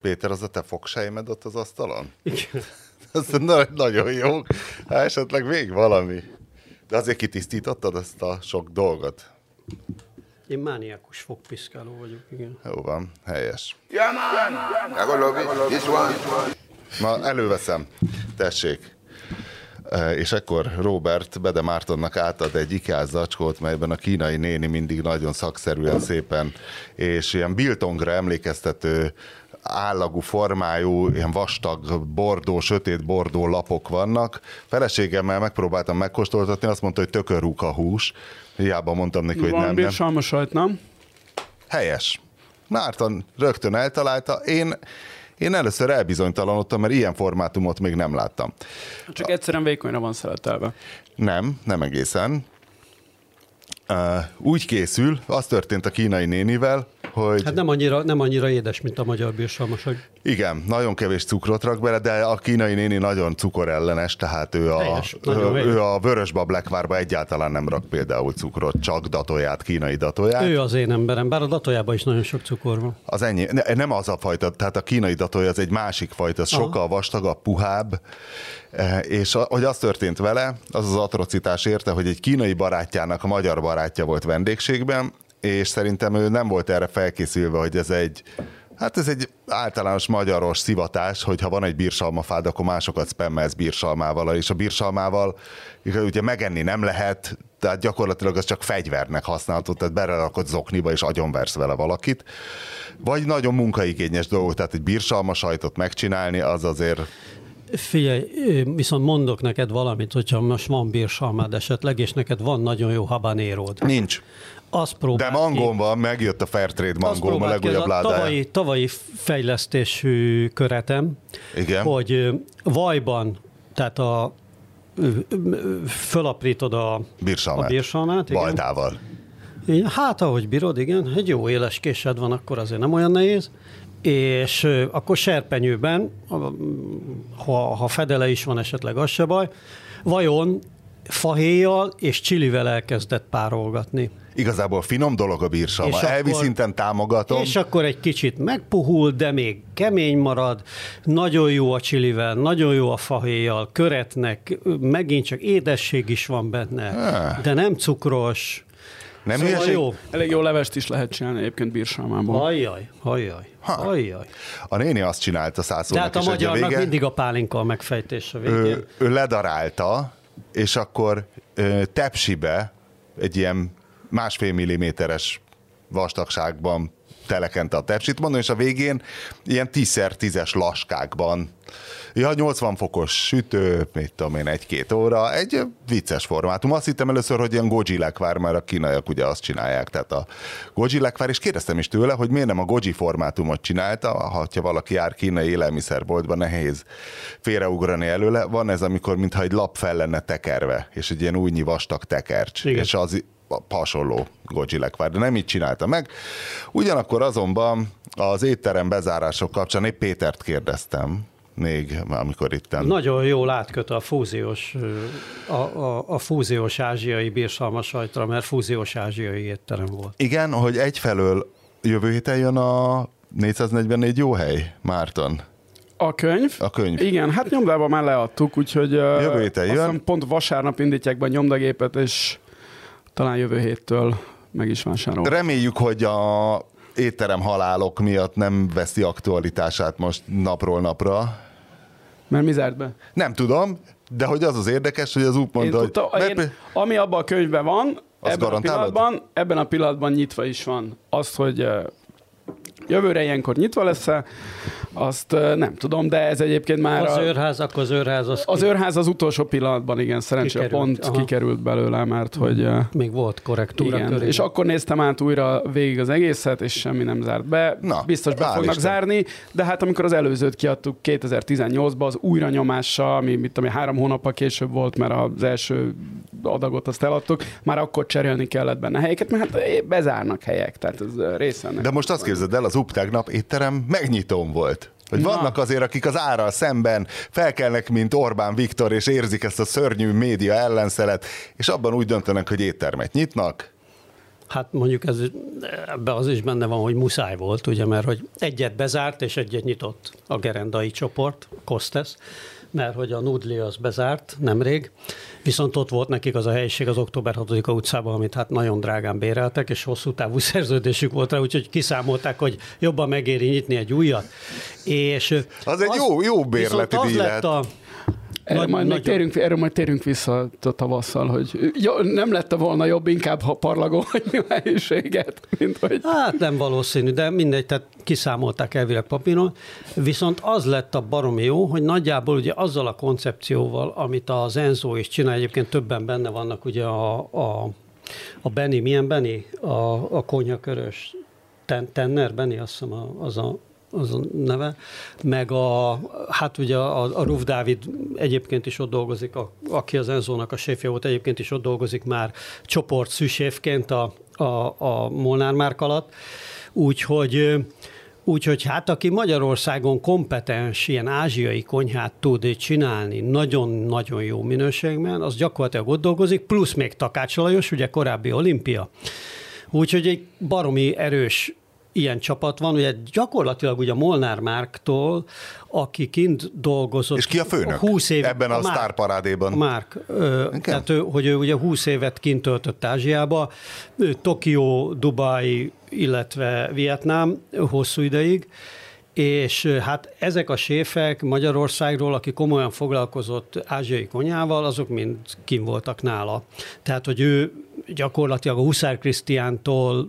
Péter, az a te fogsejmed ott az asztalon? Igen. Az na- nagyon jó. Hát esetleg még valami. De azért kitisztítottad ezt a sok dolgot. Én mániákus fogpiszkáló vagyok, igen. Jó van, helyes. Yeah, man. I go love it. This one. Ma előveszem. Tessék. És akkor Robert Bede Mártonnak átad egy IKEA zacskót, melyben a kínai néni mindig nagyon szakszerűen szépen, és ilyen biltongra emlékeztető állagú formájú, ilyen vastag, bordó, sötét bordó lapok vannak. Feleségemmel megpróbáltam megkóstoltatni, azt mondta, hogy tökörúk a hús. Hiába mondtam neki, hogy Van nem, nem. bírsalma sajt, nem? Helyes. Márton rögtön eltalálta. Én, én először elbizonytalanodtam, mert ilyen formátumot még nem láttam. Csak egyszerűen vékonyra van szeletelve. Nem, nem egészen. Uh, úgy készül, az történt a kínai nénivel, hogy Hát nem annyira, nem annyira édes, mint a magyar bírsalmaság. igen, nagyon kevés cukrot rak bele, de a kínai néni nagyon cukorellenes, tehát ő a, Helyes, ő, ő a vörösbab lekvárba egyáltalán nem rak például cukrot, csak datóját, kínai datóját. Ő az én emberem, bár a datójában is nagyon sok cukor van. Az ennyi. Ne, nem az a fajta, tehát a kínai datója az egy másik fajta, az Aha. sokkal vastagabb, puhább, Eh, és hogy az történt vele, az az atrocitás érte, hogy egy kínai barátjának a magyar barátja volt vendégségben, és szerintem ő nem volt erre felkészülve, hogy ez egy Hát ez egy általános magyaros szivatás, hogy ha van egy bírsalmafád, akkor másokat spammelsz bírsalmával, és a bírsalmával ugye megenni nem lehet, tehát gyakorlatilag az csak fegyvernek használható, tehát belerakod zokniba és agyonversz vele valakit. Vagy nagyon munkaigényes dolog, tehát egy bírsalma sajtot megcsinálni, az azért Figyelj, viszont mondok neked valamit, hogyha most van bírsalmád esetleg, és neked van nagyon jó habanéród. nincs. Azt De ki, van, megjött a Fairtrade mangóm, a legújabb a ládája. tavalyi, tavalyi fejlesztésű köretem, Igen. hogy vajban, tehát a fölaprítod a, Bírsalmát. a bírsalmát, igen. Baltával. Igen, Hát, ahogy bírod, igen, egy jó éles késed van, akkor azért nem olyan nehéz. És akkor serpenyőben, ha, ha fedele is van esetleg, az se baj, vajon fahéjjal és csilivel elkezdett párolgatni. Igazából finom dolog a bírsalma. És Elvi akkor- szinten támogatom. És akkor egy kicsit megpuhul, de még kemény marad, nagyon jó a csilivel, nagyon jó a fahéjjal, köretnek, megint csak édesség is van benne, Ah. de nem cukros. Nem Szóval hülyeség? jó. Elég jó levest is lehet csinálni egyébként bírsalmából. Ajjaj, ajjaj, ajjaj. A néni azt csinálta De szászónak hát a hogy a magyarnak vége, mindig a pálinka a megfejtés a végén. ő, ő ledarálta, és akkor ö, tepsibe egy ilyen másfél milliméteres vastagságban telekente a tepsit, mondom, és a végén ilyen 10x10-es laskákban. Ja, 80 fokos sütő, mit tudom én, egy-két óra, egy vicces formátum. Azt hittem először, hogy ilyen goji lekvár, mert a kínaiak ugye azt csinálják, tehát a goji lekvár, és kérdeztem is tőle, hogy miért nem a goji formátumot csinálta, ha valaki jár kínai élelmiszerboltba, nehéz félreugrani előle. Van ez, amikor mintha egy lap fel lenne tekerve, és egy ilyen újnyi vastag tekercs, Igen. és az hasonló lekvár, de nem így csinálta meg. Ugyanakkor azonban az étterem bezárások kapcsán épp Pétert kérdeztem, még amikor itt Nagyon jól átköt a fúziós, a, a, a fúziós ázsiai bírsalma sajtra, mert fúziós ázsiai étterem volt. Igen, hogy egyfelől jövő héten jön a 444 jó hely, Márton. A könyv? A könyv. Igen, hát nyomdában már leadtuk, úgyhogy Jövő héten jön. pont vasárnap indítják be a nyomdagépet, és talán jövő héttől meg is vásárol. Reméljük, hogy a étterem halálok miatt nem veszi aktualitását most napról napra. Mert mi zárt be? Nem tudom, de hogy az az érdekes, hogy az úgy Én mondta, hogy... tudta, mert- én, ami abban a könyvben van, Azt ebben a, pillanatban, ebben a pillanatban nyitva is van. Azt, hogy jövőre ilyenkor nyitva lesz-e, azt nem tudom, de ez egyébként már Az a, őrház, akkor az őrház, az, az ki- őrház az utolsó pillanatban, igen, szerencsére Kikerült, pont aha. kikerült belőle, mert hogy még volt korrektúra igen, köré. és akkor néztem át újra végig az egészet, és semmi nem zárt be. Na, Biztos be fognak Isten. zárni, de hát amikor az előzőt kiadtuk 2018-ban, az újra nyomással, ami mit tudom, három hónappal később volt, mert az első adagot azt eladtuk, már akkor cserélni kellett benne helyeket, mert hát bezárnak helyek, tehát ez ö, része. De most azt képzeld el, az UP tegnap étterem megnyitón volt. Hogy Na. vannak azért, akik az árral szemben felkelnek, mint Orbán Viktor, és érzik ezt a szörnyű média ellenszelet, és abban úgy döntenek, hogy éttermet nyitnak, Hát mondjuk ez, ebbe az is benne van, hogy muszáj volt, ugye, mert hogy egyet bezárt és egyet nyitott a gerendai csoport, Kostes, mert hogy a Nudli az bezárt nemrég, viszont ott volt nekik az a helyiség az október 6 utcában, amit hát nagyon drágán béreltek, és hosszú távú szerződésük volt rá, úgyhogy kiszámolták, hogy jobban megéri nyitni egy újat. És Az egy jó- jó bérleti az díj lett a, Erre Nagy- majd, nagyon- térünk, erről majd térünk vissza a tavasszal, hogy jó, nem lett volna jobb inkább, ha parlagolni a helyiséget, mint hogy... Hát nem valószínű, de mindegy, tehát kiszámolták elvileg papíron. Viszont az lett a baromi jó, hogy nagyjából ugye azzal a koncepcióval, amit az Enzo is csinál, egyébként többen benne vannak ugye a, a, a Benny, milyen Benny? A, a konyhakörös ten, Tenner Benny, azt hiszem a, az a az a neve, meg a, hát ugye a, a Ruf Dávid egyébként is ott dolgozik, a, aki az Enzónak a séfje volt, egyébként is ott dolgozik már csoport szűséfként a, a, a Molnár Márk alatt, úgyhogy Úgyhogy hát aki Magyarországon kompetens ilyen ázsiai konyhát tud csinálni nagyon-nagyon jó minőségben, az gyakorlatilag ott dolgozik, plusz még Takács Lajos, ugye korábbi olimpia. Úgyhogy egy baromi erős ilyen csapat van, ugye gyakorlatilag ugye Molnár Márktól, aki kint dolgozott. És ki a főnök 20 év, ebben a, Márk. sztárparádéban? A Márk. Tehát ő, hogy ő ugye 20 évet kint töltött Ázsiába, ő Tokió, Dubaj, illetve Vietnám hosszú ideig, és hát ezek a séfek Magyarországról, aki komolyan foglalkozott ázsiai konyával, azok mind kim voltak nála. Tehát, hogy ő gyakorlatilag a Huszár Krisztiántól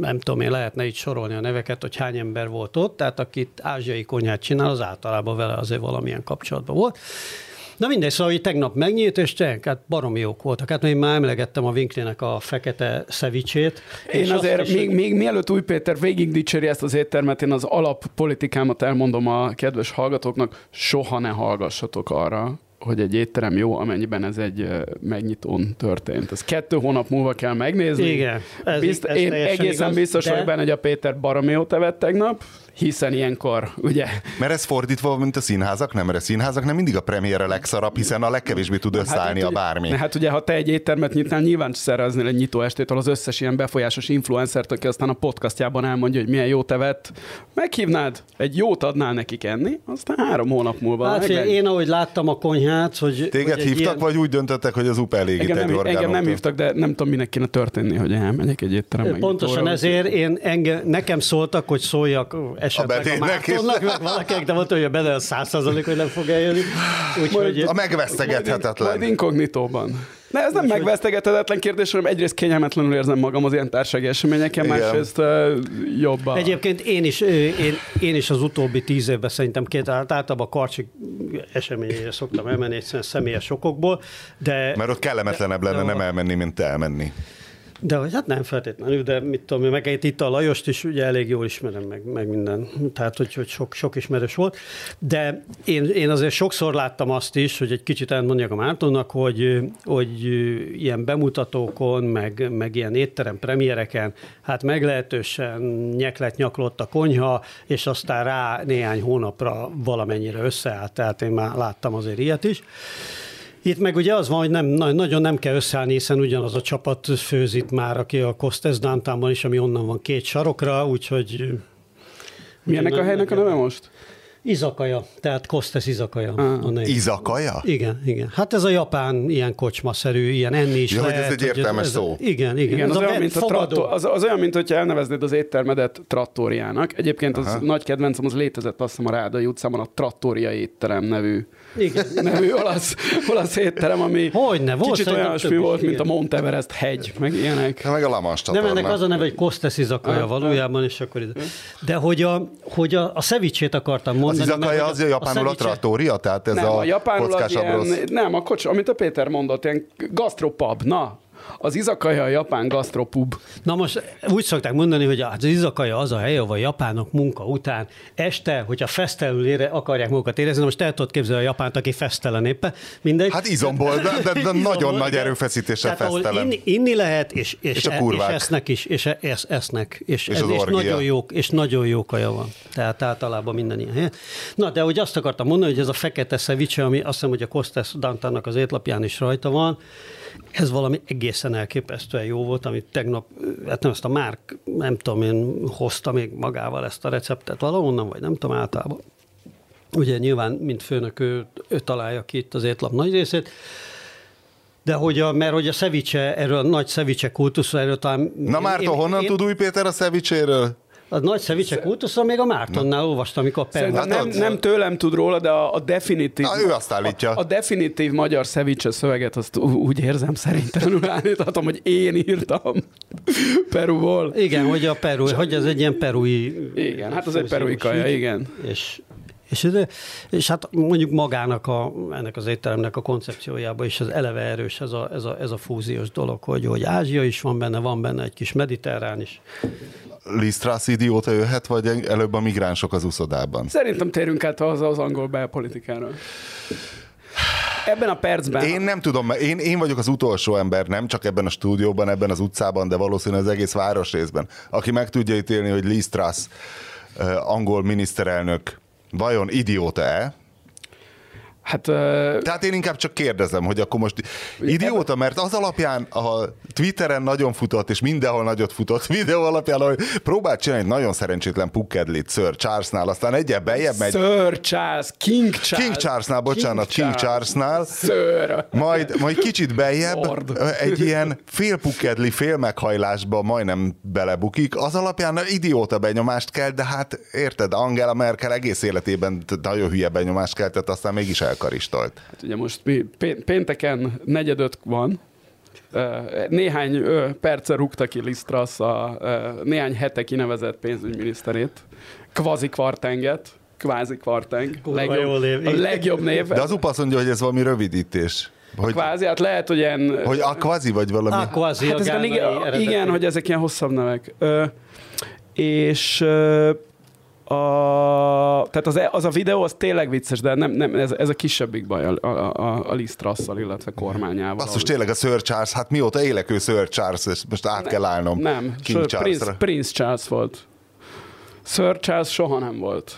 nem tudom én, lehetne itt sorolni a neveket, hogy hány ember volt ott, tehát akit ázsiai konyhát csinál, az általában vele azért valamilyen kapcsolatban volt. Na mindegy, szóval hogy tegnap megnyílt, és tényleg, hát baromi jók voltak. Hát én már emlegettem a Winklinek a fekete szevicsét. Én azért, is- még, még mielőtt Új Péter végig dicséri ezt az éttermet, én az alappolitikámat elmondom a kedves hallgatóknak, soha ne hallgassatok arra, hogy egy étterem jó, amennyiben ez egy megnyitón történt. Ez kettő hónap múlva kell megnézni. Igen, ez- Bizt, ez én egészen igaz, biztos de- vagyok benne, hogy a Péter baromi jót evett tegnap, hiszen ilyenkor, ugye, Mert ez fordítva, van, mint a színházak, nem? Mert a színházak nem mindig a premiére legszarabb, hiszen a legkevésbé tud összeállni hát a bármi. ne, Hát ugye, ha te egy éttermet nyitnál, nyilván szereznél egy nyitó estétől az összes ilyen befolyásos influencert, aki aztán a podcastjában elmondja, hogy milyen jót evett. Meghívnád, egy jót adnál nekik enni, aztán három hónap múlva. Hát megmegy. én ahogy láttam a konyhát, hogy... Téged hogy hívtak, ilyen- vagy úgy döntöttek, hogy az UP elégít Engem egy nem, engem nem hívtak, de nem tudom, minek kéne történni, hogy elmegyek egy étterem Pontosan ezért én engem, nekem szóltak, hogy szóljak esetleg a, is. Mártonnak, meg valakinek, de mondta, hogy benne a száz százalék, hogy nem fog eljönni. Úgyhogy A Majd megvesztegethetetlen. inkognitóban. Ne, ez nem megvesztegethetetlen kérdés, hanem egyrészt kényelmetlenül érzem magam az ilyen társági eseményeken, Igen. másrészt uh, jobb a... Egyébként én is, én, én is az utóbbi tíz évben szerintem két, hát általában karcsik eseményére szoktam elmenni egyszerűen személyes okokból, de, Mert ott kellemetlenebb lenne de- nem elmenni, mint elmenni. De hogy hát nem feltétlenül, de mit tudom, meg itt a Lajost is ugye elég jól ismerem, meg, meg minden, tehát hogy, hogy sok, sok ismerős volt, de én, én azért sokszor láttam azt is, hogy egy kicsit elmondjak a Mártonnak, hogy, hogy ilyen bemutatókon, meg, meg ilyen étterem premiereken, hát meglehetősen nyeklet nyaklott a konyha, és aztán rá néhány hónapra valamennyire összeállt, tehát én már láttam azért ilyet is. Itt meg ugye az van, hogy nem, na- nagyon nem kell összeállni, hiszen ugyanaz a csapat főz itt már, aki a Costes Downtownban is, ami onnan van két sarokra, úgyhogy... Milyennek a helynek a neve most? Izakaja, tehát Costes Izakaja. a név. Izakaja? Igen, igen. Hát ez a japán ilyen kocsmaszerű, ilyen enni is Ja, hogy ez lehet. egy értelmes szó. Igen, igen. Igen, ez az, a olyan, mint a trattor, az, az olyan, mint hogyha elneveznéd az éttermedet trattóriának. Egyébként az Aha. nagy kedvencem, az létezett azt hiszem a Rádai utcában a Trattória étterem nevű, Igen. nevű olasz, olasz étterem, ami Hogyne, volt kicsit olyasmi is, volt, mint a igen. Mount Everest hegy, meg ilyenek. Meg a Lamans Nem, ennek az a neve, hogy Costes izakaja Ah, valójában, és akkor ide. De hogy a, hogy a, a szevicsét akartam Az izakaja az a japánul a trattória? Tehát ez nem, a, a japánul ilyen, rossz. nem, a kocs, amit a Péter mondott, ilyen gastropub, na, az izakaja a japán gastropub. Na most úgy szokták mondani, hogy az izakaja az a hely, ahol a japánok munka után este, hogyha fesztelenül ére, akarják magukat érezni, na most el tudod képzelni a japánt, aki fesztelen éppen, mindegy. Hát izomból, de, de, de Izomból, nagyon nagy erőfeszítéssel Tehát, fesztelen. inni, inni lehet, és, és, És a e- kurvák. és esznek is, és e- esz, esznek. És, És ez, az és, nagyon jó, és nagyon jó kaja van. Tehát általában minden ilyen helyen. Na, de hogy azt akartam mondani, hogy ez a fekete szeviche, ami azt hiszem, hogy a Costes Dantának az étlapján is rajta van, Ez valami egészen elképesztően jó volt, amit tegnap, hát nem ezt a Márk, nem tudom én, hozta még magával ezt a receptet valahonnan, vagy nem tudom általában. Ugye nyilván, mint főnök, ő, ő találja ki itt az étlap nagy részét, de hogy a, mert hogy a szevice, erről a nagy szevice kultuszról, erről talán... Na Márton, honnan én, tud új Péter a szevicséről? A nagy szevice kultuszról még a Mártonnál olvastam, amikor a nem, nem tőlem tud róla, de a, a definitív... Na, ő azt állítja. A, a definitív magyar szevice szöveget, azt úgy érzem szerintem állíthatom, hogy én írtam Peruból. Igen, hogy a Peru, hogy ez egy ilyen perui... Igen, hát az egy perui kaja, igen. És és, és hát mondjuk magának a, ennek az étteremnek a koncepciójában is az eleve erős ez a, ez a, ez a fúziós dolog, hogy, hogy Ázsia is van benne, van benne egy kis mediterrán is. Lisztrász idióta jöhet, vagy előbb a migránsok az uszodában? Szerintem térünk át az, az angol belpolitikára. Ebben a percben. Én nem tudom, én, én vagyok az utolsó ember, nem csak ebben a stúdióban, ebben az utcában, de valószínűleg az egész városrészben, aki meg tudja ítélni, hogy Lisztrász angol miniszterelnök vajon idióta-e? Hát, uh... Tehát én inkább csak kérdezem, hogy akkor most idióta, mert az alapján a Twitteren nagyon futott, és mindenhol nagyot futott videó alapján, hogy próbált csinálni egy nagyon szerencsétlen pukkedlit Sir Charlesnál, aztán egyebb bejebb megy. Sir Charles, King Charles. King Charlesnál, bocsánat, King, King Charlesnál. Sir. Majd, majd kicsit bejebb Lord. egy ilyen fél pukkedli, fél meghajlásba majdnem belebukik. Az alapján idióta benyomást kell, de hát érted, Angela Merkel egész életében nagyon hülye benyomást keltett, aztán mégis el elkaristolt. Hát ugye most mi pénteken negyedöt van, néhány perce rúgta ki Lisztrasz a néhány hete kinevezett pénzügyminiszterét, kvazi kvartenget, kvázi kvarteng, legjobb, a legjobb név. De az UPA azt mondja, hogy ez valami rövidítés. Hogy, kvázi, hát lehet, hogy ilyen... Hogy a kvázi vagy valami... A kvázi, hát a igen, igen, hogy ezek ilyen hosszabb nevek. Ö, és ö, a, tehát az, az a videó az tényleg vicces, de nem, nem ez, ez a kisebbik baj a, a, a, a Liz illetve kormányával. Basszus, tényleg a Sir Charles, hát mióta élek ő Sir Charles, és most át kell állnom. Nem, King Prince, Prince Charles volt. Sir Charles soha nem volt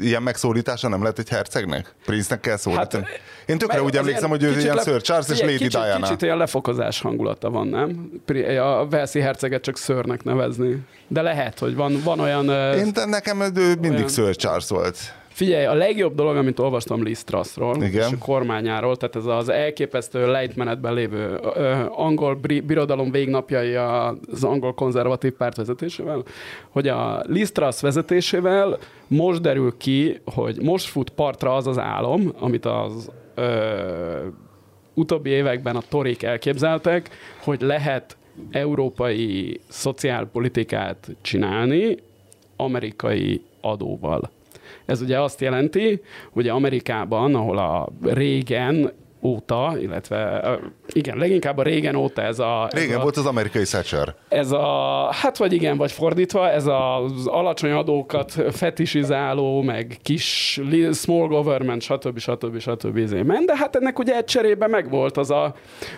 ilyen megszólítása nem lehet egy hercegnek? Prince-nek kell szólítani? Hát, Én tökre úgy emlékszem, hogy ő ilyen le, Sir Charles és Lady kicsit, Diana. Kicsit ilyen lefokozás hangulata van, nem? A Velszi herceget csak szörnek nevezni. De lehet, hogy van, van olyan... Én nekem ő mindig olyan... Sir Charles volt. Figyelj, a legjobb dolog, amit olvastam Liz Trussról, és a kormányáról, tehát ez az elképesztő lejtmenetben lévő ö, angol birodalom végnapjai az angol konzervatív párt vezetésével, hogy a Liz Truss vezetésével most derül ki, hogy most fut partra az az álom, amit az ö, utóbbi években a torik elképzeltek, hogy lehet európai szociálpolitikát csinálni amerikai adóval. Ez ugye azt jelenti, hogy Amerikában, ahol a régen óta, illetve igen, leginkább a régen óta ez a... Ez régen a, volt az amerikai Thatcher. Ez a, hát vagy igen, vagy fordítva, ez az alacsony adókat fetisizáló, meg kis small government, stb. stb. stb. stb. Men, de hát ennek ugye egy cserébe megvolt az a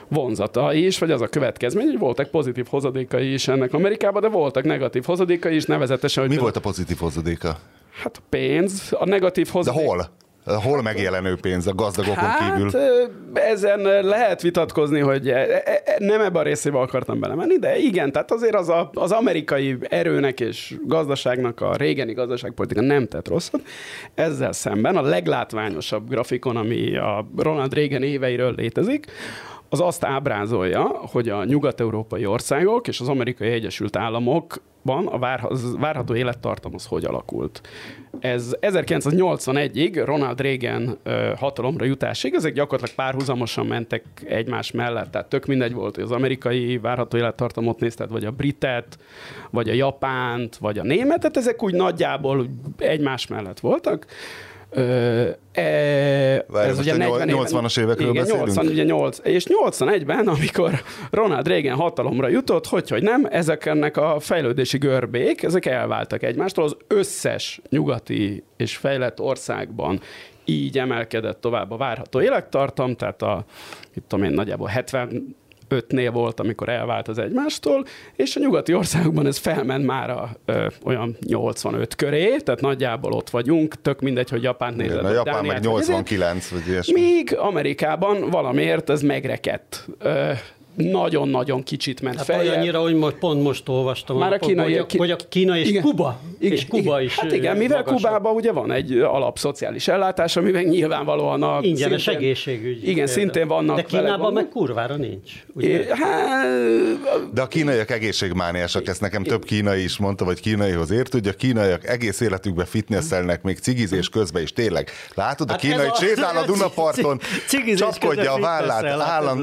vonzata is, vagy az a következmény, hogy voltak pozitív hozadékai is ennek Amerikában, de voltak negatív hozadékai is, nevezetesen, hogy... Mi volt a pozitív hozadéka? Hát a pénz, a negatív hozadék. De hol? Hol megjelenő pénz a gazdagokon hát, kívül? ezen lehet vitatkozni, hogy e, e, e, nem ebben a részébe akartam belemenni, de igen, tehát azért az, a, az amerikai erőnek és gazdaságnak a régeni gazdaságpolitika nem tett rosszat. Ezzel szemben a leglátványosabb grafikon, ami a Ronald Reagan éveiről létezik, az azt ábrázolja, hogy a nyugat-európai országok és az amerikai Egyesült Államokban a várható élettartam az hogy alakult. Ez 1981-ig, Ronald Reagan hatalomra jutásig, ezek gyakorlatilag párhuzamosan mentek egymás mellett, tehát tök mindegy volt, hogy az amerikai várható élettartamot nézted, vagy a britet, vagy a japánt, vagy a németet, ezek úgy nagyjából egymás mellett voltak. Ö, e, ez ugye 40 80-as évekről igen, beszélünk? 80, ugye 8, és 81-ben, amikor Ronald Reagan hatalomra jutott, hogy, hogy nem, ezek ennek a fejlődési görbék, ezek elváltak egymástól, az összes nyugati és fejlett országban így emelkedett tovább a várható élettartam, tehát a, itt tudom én, nagyjából 70 85-nél volt, amikor elvált az egymástól, és a nyugati országokban ez felment már a, ö, olyan 85 köré, tehát nagyjából ott vagyunk, tök mindegy, hogy Japán nézed. A Japán meg Dániát, ezért. 89, vagy ilyesmi. Míg Amerikában valamiért ez megrekedt. Ö, nagyon-nagyon kicsit ment Hát feljebb. olyannyira, hogy most, pont most olvastam, Már a kínai- hogy, a, hogy a Kína és Igen. Kuba, Igen, és Kuba igen. is Hát igen, mivel magasabb. Kubában ugye van egy alapszociális ellátás, amiben nyilvánvalóan a... Ingyenes szintén- egészségügy. Igen, például. szintén vannak De vele Kínában gondok. meg kurvára nincs. Ugye? Hát, De a kínaiak egészségmániások, ezt nekem több kínai is mondta, vagy kínaihoz ért, hogy a kínaiak egész életükben fitnesszelnek még cigizés közben is, tényleg. Látod, a Hát kínai ez a- sétál a Dunaparton, csapkodja a vállát, hát állam.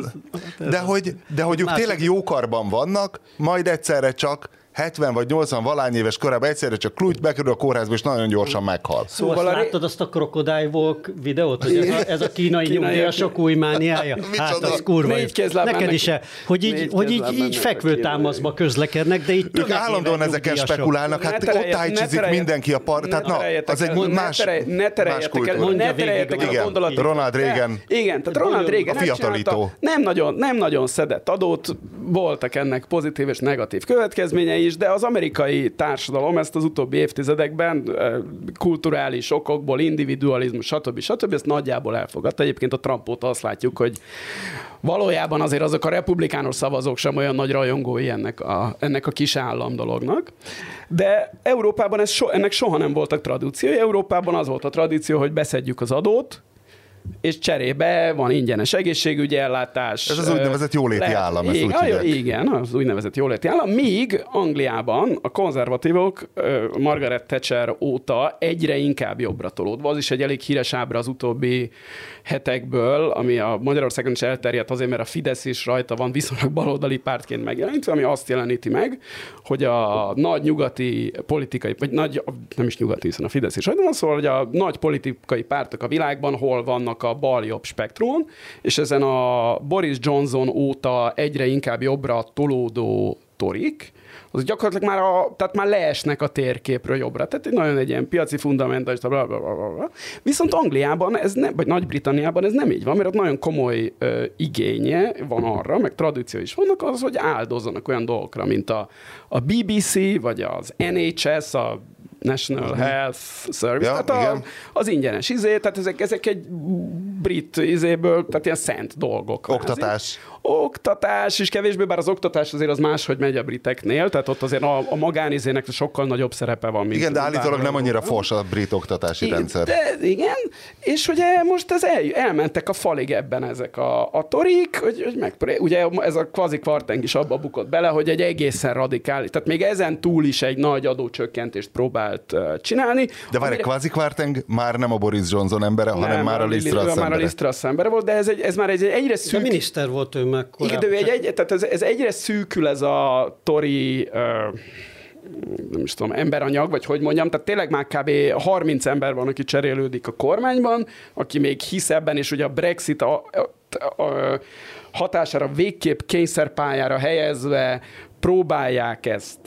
ez- De hogy, de hogy ők tényleg jó karban vannak, majd egyszerre csak 70 vagy 80 valány éves korában egyszerre csak klújt bekerül a kórházba, és nagyon gyorsan meghal. Szóval Szóval azt a ré- láttad azt a Crocodile Walk videót, hogy ez a, ez a kínai Kínaiak- nyugdíjasok új mániája? Hát az kurva. Neked is -e, hogy így, hogy így, így mennek a fekvőtámaszba közlekednek, de így Ők állandóan ezeken spekulálnak, hát ott tájcsizik mindenki a par, tehát ne na, az egy el- más, ne, tereljetek el, ne tereljetek el végig, a gondolatot. Ronald Reagan. Igen, tehát Ronald Reagan A fiatalító. Nem nagyon, nem nagyon szedett adót, voltak ennek pozitív és negatív következményei is, de az amerikai társadalom ezt az utóbbi évtizedekben kulturális okokból, individualizmus, stb. stb. ezt nagyjából elfogadta. Egyébként a Trump óta azt látjuk, hogy valójában azért azok a republikánus szavazók sem olyan nagy rajongói ennek a, ennek a kis állam dolognak. De Európában ez so, ennek soha nem voltak tradíciói. Európában az volt a tradíció, hogy beszedjük az adót, és cserébe van ingyenes egészségügyi ellátás. Ez az úgynevezett jóléti állam, ezt igen, úgy ah, hívják. igen, az úgynevezett jóléti állam. Míg Angliában a konzervatívok Margaret Thatcher óta egyre inkább jobbra tolódva. Az is egy elég híres ábra az utóbbi hetekből, ami a Magyarországon is elterjedt azért, mert a Fidesz is rajta van viszonylag baloldali pártként megjelenítve, ami azt jeleníti meg, hogy a nagy nyugati politikai, vagy nagy, nem is nyugati, hiszen a Fidesz is rajta van, szóval, hogy a nagy politikai pártok a világban hol vannak a bal-jobb spektrumon, és ezen a Boris Johnson óta egyre inkább jobbra tolódó torik, az gyakorlatilag már, a, tehát már leesnek a térképről jobbra. Tehát egy nagyon egy ilyen piaci fundamentalista, bla, bla, bla, bla. Viszont Angliában, ez nem, vagy Nagy-Britanniában ez nem így van, mert ott nagyon komoly ö, igénye van arra, meg tradíció is vannak, az, hogy áldozzanak olyan dolgokra, mint a, a BBC, vagy az NHS, a National Health Service, Ja, tehát a, igen. az ingyenes izé, tehát ezek, ezek egy brit izéből, tehát ilyen szent dolgok. kvázi. Oktatás. Oktatás is kevésbé, bár az oktatás azért az máshogy megy a briteknél, tehát ott azért a, a magánizének sokkal nagyobb szerepe van. Mint Igen, de állítólag nem annyira fos. a brit oktatási rendszer. De igen, és ugye most ez el, elmentek a falig ebben ezek a, a torik, hogy, hogy meg, ugye ez a kvazi kvarteng is abba bukott bele, hogy egy egészen radikális, tehát még ezen túl is egy nagy adócsökkentést próbált csinálni. De várj, amire- kvázi Kvarteng már nem a Boris Johnson embere, hanem már a Liz Truss Már a. Liz Truss embere volt, de ez, egy, ez már egy egyre De szűk... miniszter volt ő meg Igen, korábban. de ő egy, egy, tehát ez, ez egyre szűkül ez a tori uh, nem is tudom, emberanyag, vagy hogy mondjam, tehát tényleg már kb. 30 ember van, aki cserélődik a kormányban, aki még hisz ebben, és ugye a Brexit a, a, a hatására végképp kényszerpályára helyezve próbálják ezt,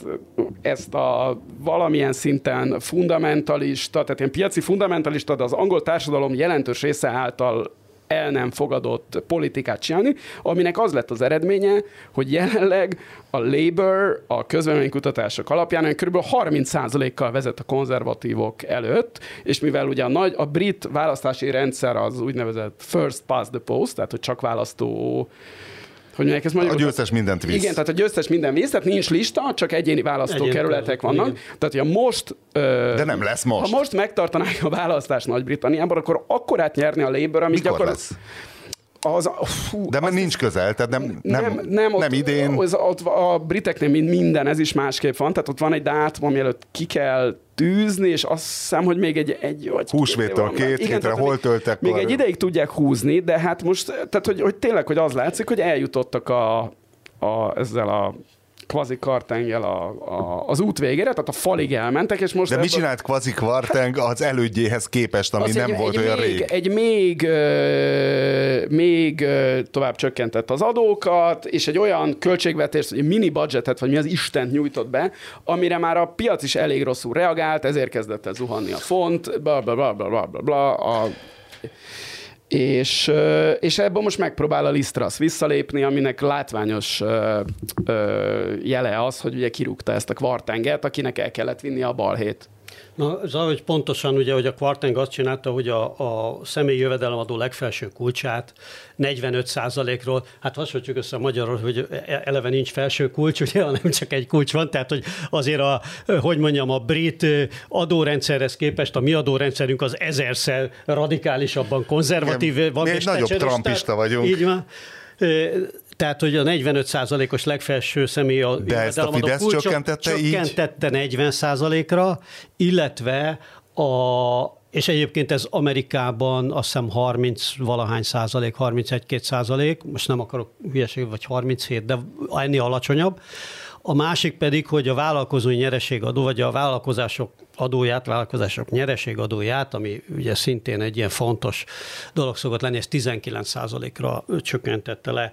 ezt a valamilyen szinten fundamentalista, tehát ilyen piaci fundamentalista, de az angol társadalom jelentős része által el nem fogadott politikát csinálni, aminek az lett az eredménye, hogy jelenleg a Labour a közvéleménykutatások alapján kb. 30%-kal vezet a konzervatívok előtt, és mivel ugye a, nagy, a brit választási rendszer az úgynevezett first past the post, tehát hogy csak választó hogy ezt A győztes mindent visz. Igen, tehát a győztes minden visz, tehát nincs lista, csak egyéni választókerületek Egyéni vannak. Tehát, hogy a most... Ö, De nem lesz most. Ha most megtartanák a választást Nagy-Britanniában, akkor akkorát nyerni a Labour, amit Mikor gyakorlatilag... lesz? Az, fú, De mert nincs közel, tehát nem, nem, nem, nem, ott, nem idén. Az, ott a briteknél mind- minden, ez is másképp van, tehát ott van egy dátum, ami előtt ki kell tűzni, és azt hiszem, hogy még egy, egy vagy Húsvéttől van. két hétre hol még- töltek Még arra? egy ideig tudják húzni, de hát most, tehát hogy, hogy tényleg, hogy az látszik, hogy eljutottak a, a, ezzel a kvazi kartenggel a, a, az út végére, tehát a falig elmentek, és most... De mit csinált Kvazi Kvarteng az elődjéhez képest, ami nem egy, volt egy olyan még, rég? Egy még, ö, még ö, tovább csökkentett az adókat, és egy olyan költségvetést, egy mini budgetet, vagy mi az Isten nyújtott be, amire már a piac is elég rosszul reagált, ezért kezdett el zuhanni a font, bla bla bla bla bla bla, bla a És, és ebből most megpróbál a Lisztrasz visszalépni, aminek látványos jele az, hogy ugye kirúgta ezt a kvartenget, akinek el kellett vinni a balhét. Na, hogy pontosan ugye, hogy a Quarteng azt csinálta, hogy a, a személyi jövedelemadó legfelső kulcsát 45%-ról, hát hasonlítjuk össze a magyarul, hogy eleve nincs felső kulcs, ugye, hanem csak egy kulcs van, tehát hogy azért a, hogy mondjam, a brit adórendszerhez képest a mi adórendszerünk az ezerszer radikálisabban konzervatív. Igen, van, mi egy nagyobb trumpista vagyunk. Így van. Tehát, hogy a 45%-os legfelső személy a De ezt a Fidesz kulcsok, csökkentette, csökkentette 40%-ra, illetve a, és egyébként ez Amerikában azt hiszem 30 valahány százalék, 31-2 százalék, most nem akarok hülyeség, vagy 37, de ennél alacsonyabb. A másik pedig, hogy a vállalkozói nyereségadó, vagy a vállalkozások adóját, vállalkozások nyereségadóját, ami ugye szintén egy ilyen fontos dolog szokott lenni, ez 19 ra csökkentette le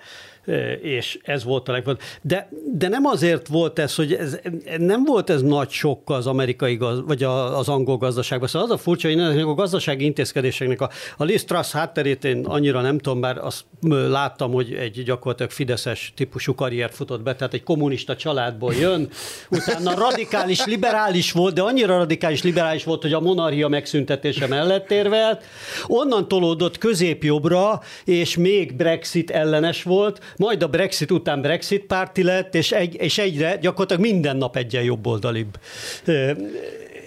és ez volt a legfontosabb. De, de nem azért volt ez, hogy ez, nem volt ez nagy sok az amerikai, gaz, vagy az angol gazdaságban. Szóval az a furcsa, hogy a gazdasági intézkedéseknek a, a Liz Truss hátterét én annyira nem tudom, bár azt láttam, hogy egy gyakorlatilag fideszes típusú karriert futott be, tehát egy kommunista családból jön, utána radikális liberális volt, de annyira radikális liberális volt, hogy a monarchia megszüntetése mellett érvelt, onnan tolódott középjobbra, és még Brexit ellenes volt, majd a Brexit után Brexit párti lett, és, egy, és egyre gyakorlatilag minden nap egyen jobboldalibb.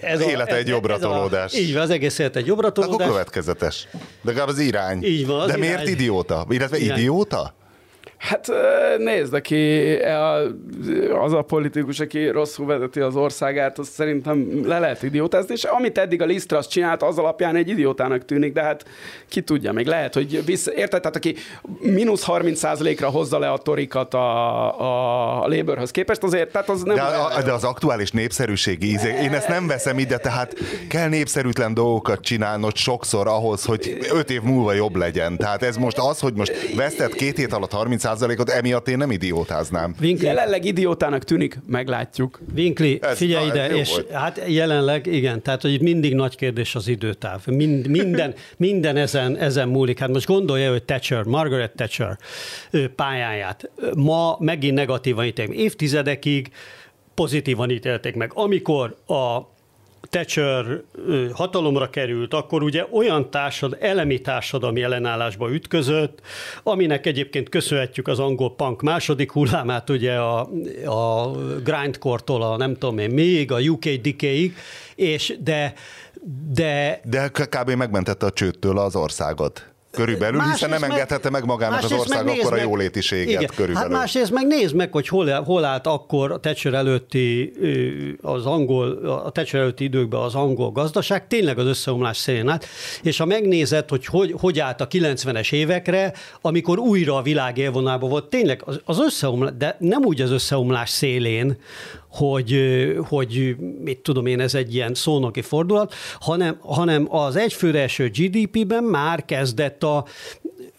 Ez az élete egy jobbra tolódás. így van, az egész élet egy jobbra tolódás. Akkor következetes. De legalább az irány. Így van, az De miért irány. idióta? Illetve irány. idióta? Hát nézd, aki az a politikus, aki rosszul vezeti az országát, az szerintem le lehet idiótázni, és amit eddig a Lisztrasz csinált, az alapján egy idiótának tűnik, de hát ki tudja, még lehet, hogy vissza, érted, tehát aki mínusz 30%-ra hozza le a torikat a, a Labourhöz képest, azért, tehát az nem... De, a, de az aktuális népszerűségi íze, én ezt nem veszem ide, tehát kell népszerűtlen dolgokat csinálnod sokszor ahhoz, hogy öt év múlva jobb legyen. Tehát ez most az, hogy most vesztett két hét alatt 30 százalékot, emiatt én nem idiótáznám. Winkli. Jelenleg idiótának tűnik, meglátjuk. Winkli, figyelj ide, és volt. hát jelenleg igen, tehát hogy itt mindig nagy kérdés az időtáv. Mind, minden, minden ezen, ezen múlik. Hát most gondolja, hogy Thatcher, Margaret Thatcher pályáját ma megint negatívan ítélték. Évtizedekig pozitívan ítélték meg. Amikor a Thatcher hatalomra került, akkor ugye olyan társad, elemi társadalmi ellenállásba ütközött, aminek egyébként köszönhetjük az angol punk második hullámát, ugye a, a grindcore-tól a nem tudom én még, a UK Decay-ig, és de, de... De kb. megmentette a csőttől az országot körülbelül, másrészt hiszen nem engedhette meg magának az ország akkor a jólétiséget igen. körülbelül. Hát másrészt meg nézd meg, hogy hol, hol állt akkor a Thatcher előtti, az angol, a Thatcher előtti időkben az angol gazdaság, tényleg az összeomlás szélén állt, és ha megnézed, hogy hogy, hogy állt a 90-es évekre, amikor újra a világ élvonában volt, tényleg az, az összeomlás, de nem úgy az összeomlás szélén, hogy, hogy mit tudom én, ez egy ilyen szónoki fordulat, hanem, hanem az egyfőre eső GDP-ben már kezdett a,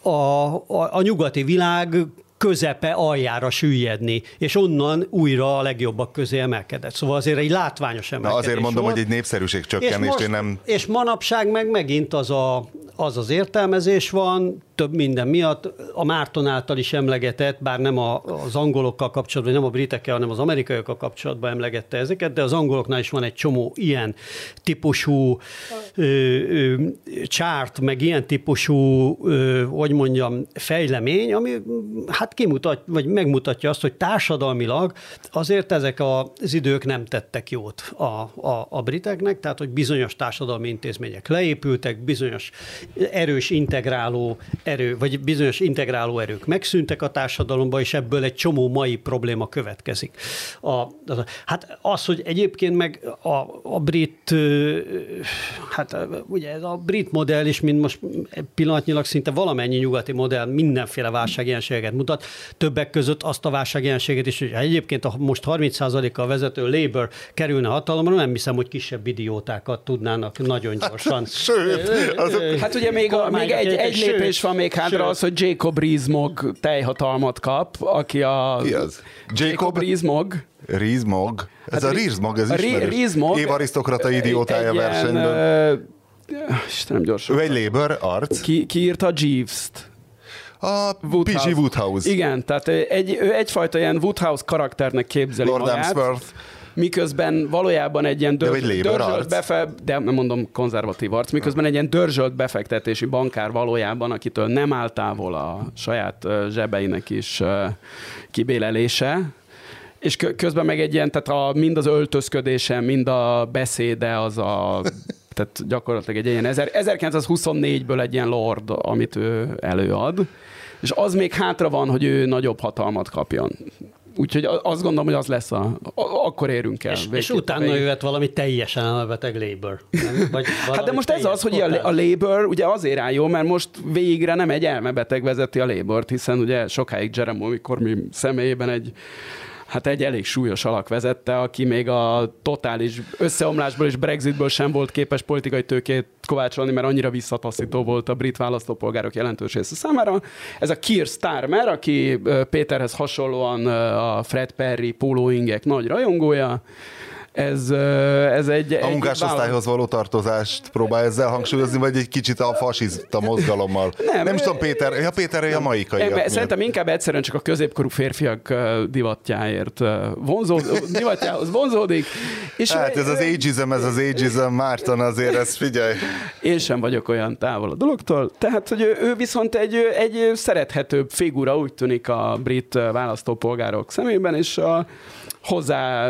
a, a, a nyugati világ közepe aljára süllyedni, és onnan újra a legjobbak közé emelkedett. Szóval azért egy látványos emelkedés Na azért mondom, volt. hogy egy népszerűség csökkenést én nem... És manapság meg megint az a, az, az értelmezés van, több minden miatt, a Márton által is emlegetett, bár nem a, az angolokkal kapcsolatban, nem a britekkel, hanem az amerikaiakkal kapcsolatban emlegette ezeket, de az angoloknál is van egy csomó ilyen típusú ö, csárt, meg ilyen típusú, ö, hogy mondjam, fejlemény, ami hát kimutat, vagy megmutatja azt, hogy társadalmilag azért ezek az idők nem tettek jót a, a, a briteknek, tehát hogy bizonyos társadalmi intézmények leépültek, bizonyos erős integráló erő, vagy bizonyos integráló erők megszűntek a társadalomba, és ebből egy csomó mai probléma következik. A, az, hát az, hogy egyébként meg a, a brit, hát ugye ez a brit modell is, mint most pillanatnyilag szinte valamennyi nyugati modell mindenféle válságjelenséget mutat, többek között azt a válságjelenséget is, hogy egyébként a most 30%-kal vezető Labour kerülne hatalomra, nem hiszem, hogy kisebb idiótákat tudnának nagyon gyorsan. Hát, sőt, azok... hát ugye még, a, még egy, egy lépés van még hátra az, hogy Jacob Rees-Mogg teljhatalmat kap, aki a... Ki az? Jacob, Jacob Rees-Mogg. Rees-Mogg? Ez hát a Rees-Mogg, ez ismerős. Rees-Mogg. Év arisztokrata idiótája egy, versenyből. Istenem, gyorsan. Ő egy Labour arc. Ki, ki írta Jeeves-t? A Woodhouse. P.G. Woodhouse. Igen, tehát egy, ő egyfajta ilyen Woodhouse karakternek képzeli Lord magát. Emsworth. Miközben valójában egy ilyen De dörzs, Labour dörzsölt befe, de nem mondom konzervatív arc, miközben egy ilyen dörzsölt befektetési bankár valójában, akitől nem áll távol a saját zsebeinek is kibélelése, és kö- közben meg egy ilyen, tehát a, mind az öltözködése, mind a beszéde az a tehát gyakorlatilag egy ilyen ezer- 1924-ből egy ilyen lord, amit ő előad, és az még hátra van, hogy ő nagyobb hatalmat kapjon. Úgyhogy azt gondolom, hogy az lesz a... a- akkor érünk el. És, és utána végén. jöhet valami teljesen elmebeteg Labour. Nem? Vagy Hát de most ez az, hogy a, a. Labour ugye azért áll jó, mert most végre nem egy elmebeteg vezeti a Labourt, hiszen ugye sokáig Jeremy Cormy személyében egy hát egy elég súlyos alak vezette, aki még a totális összeomlásból és Brexitből sem volt képes politikai tőkét kovácsolni, mert annyira visszataszító volt a brit választópolgárok jelentős része számára. Ez a Keir Starmer, aki Péterhez hasonlóan a Fred Perry pólóingek nagy rajongója, ez, ez egy... A munkásosztályhoz való tartozást próbál ezzel hangsúlyozni, vagy egy kicsit a fasiszta mozgalommal? Nem, Nem, nem is tudom, Péter, ja, Péter, a maikai. Én, szerintem inkább egyszerűen csak a középkorú férfiak divatjáért ö, vonzó, divatjához vonzódik. És Hát ez az ageism, ez az ageism, Márton azért, ez figyelj. Én sem vagyok olyan távol a dologtól. Tehát, hogy ő, ő viszont egy, egy szerethetőbb figura, úgy tűnik a brit választópolgárok szemében, és a, hozzá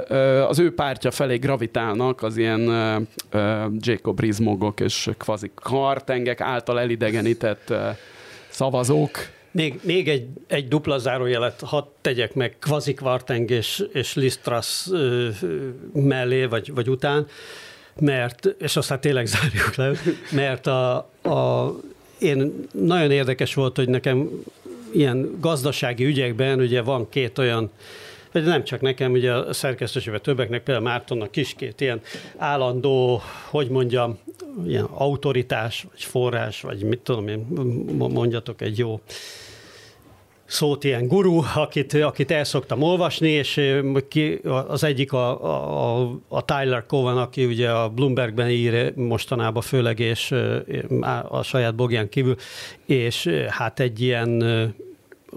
az ő pártja felé gravitálnak az ilyen ö, ö, Jacob Rees-mogok és kvazi kartengek által elidegenített ö, szavazók. Még, még egy, egy dupla zárójelet hadd tegyek meg Kvazi Kvarteng és, és Listras ö, mellé, vagy, vagy után, mert, és aztán tényleg zárjuk le, mert a, a, én nagyon érdekes volt, hogy nekem ilyen gazdasági ügyekben ugye van két olyan vagy nem csak nekem, ugye a szerkesztőségben többeknek, például Mártonnak is két ilyen állandó, hogy mondjam, ilyen autoritás, vagy forrás, vagy mit tudom én, mondjatok egy jó szót, ilyen guru, akit, akit el szoktam olvasni, és ki, az egyik a, a, a Tyler Cohen, aki ugye a Bloombergben ír mostanában főleg, és a saját blogján kívül, és hát egy ilyen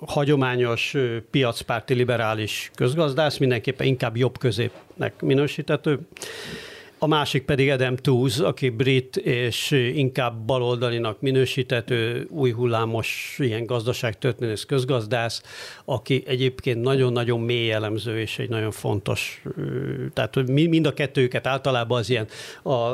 hagyományos piacpárti liberális közgazdász, mindenképpen inkább jobb középnek minősítető. A másik pedig Adam Tooze, aki brit és inkább baloldalinak minősítető, új hullámos ilyen gazdaságtörténész közgazdász, aki egyébként nagyon-nagyon mély elemző és egy nagyon fontos, tehát mind a kettőjüket általában az ilyen a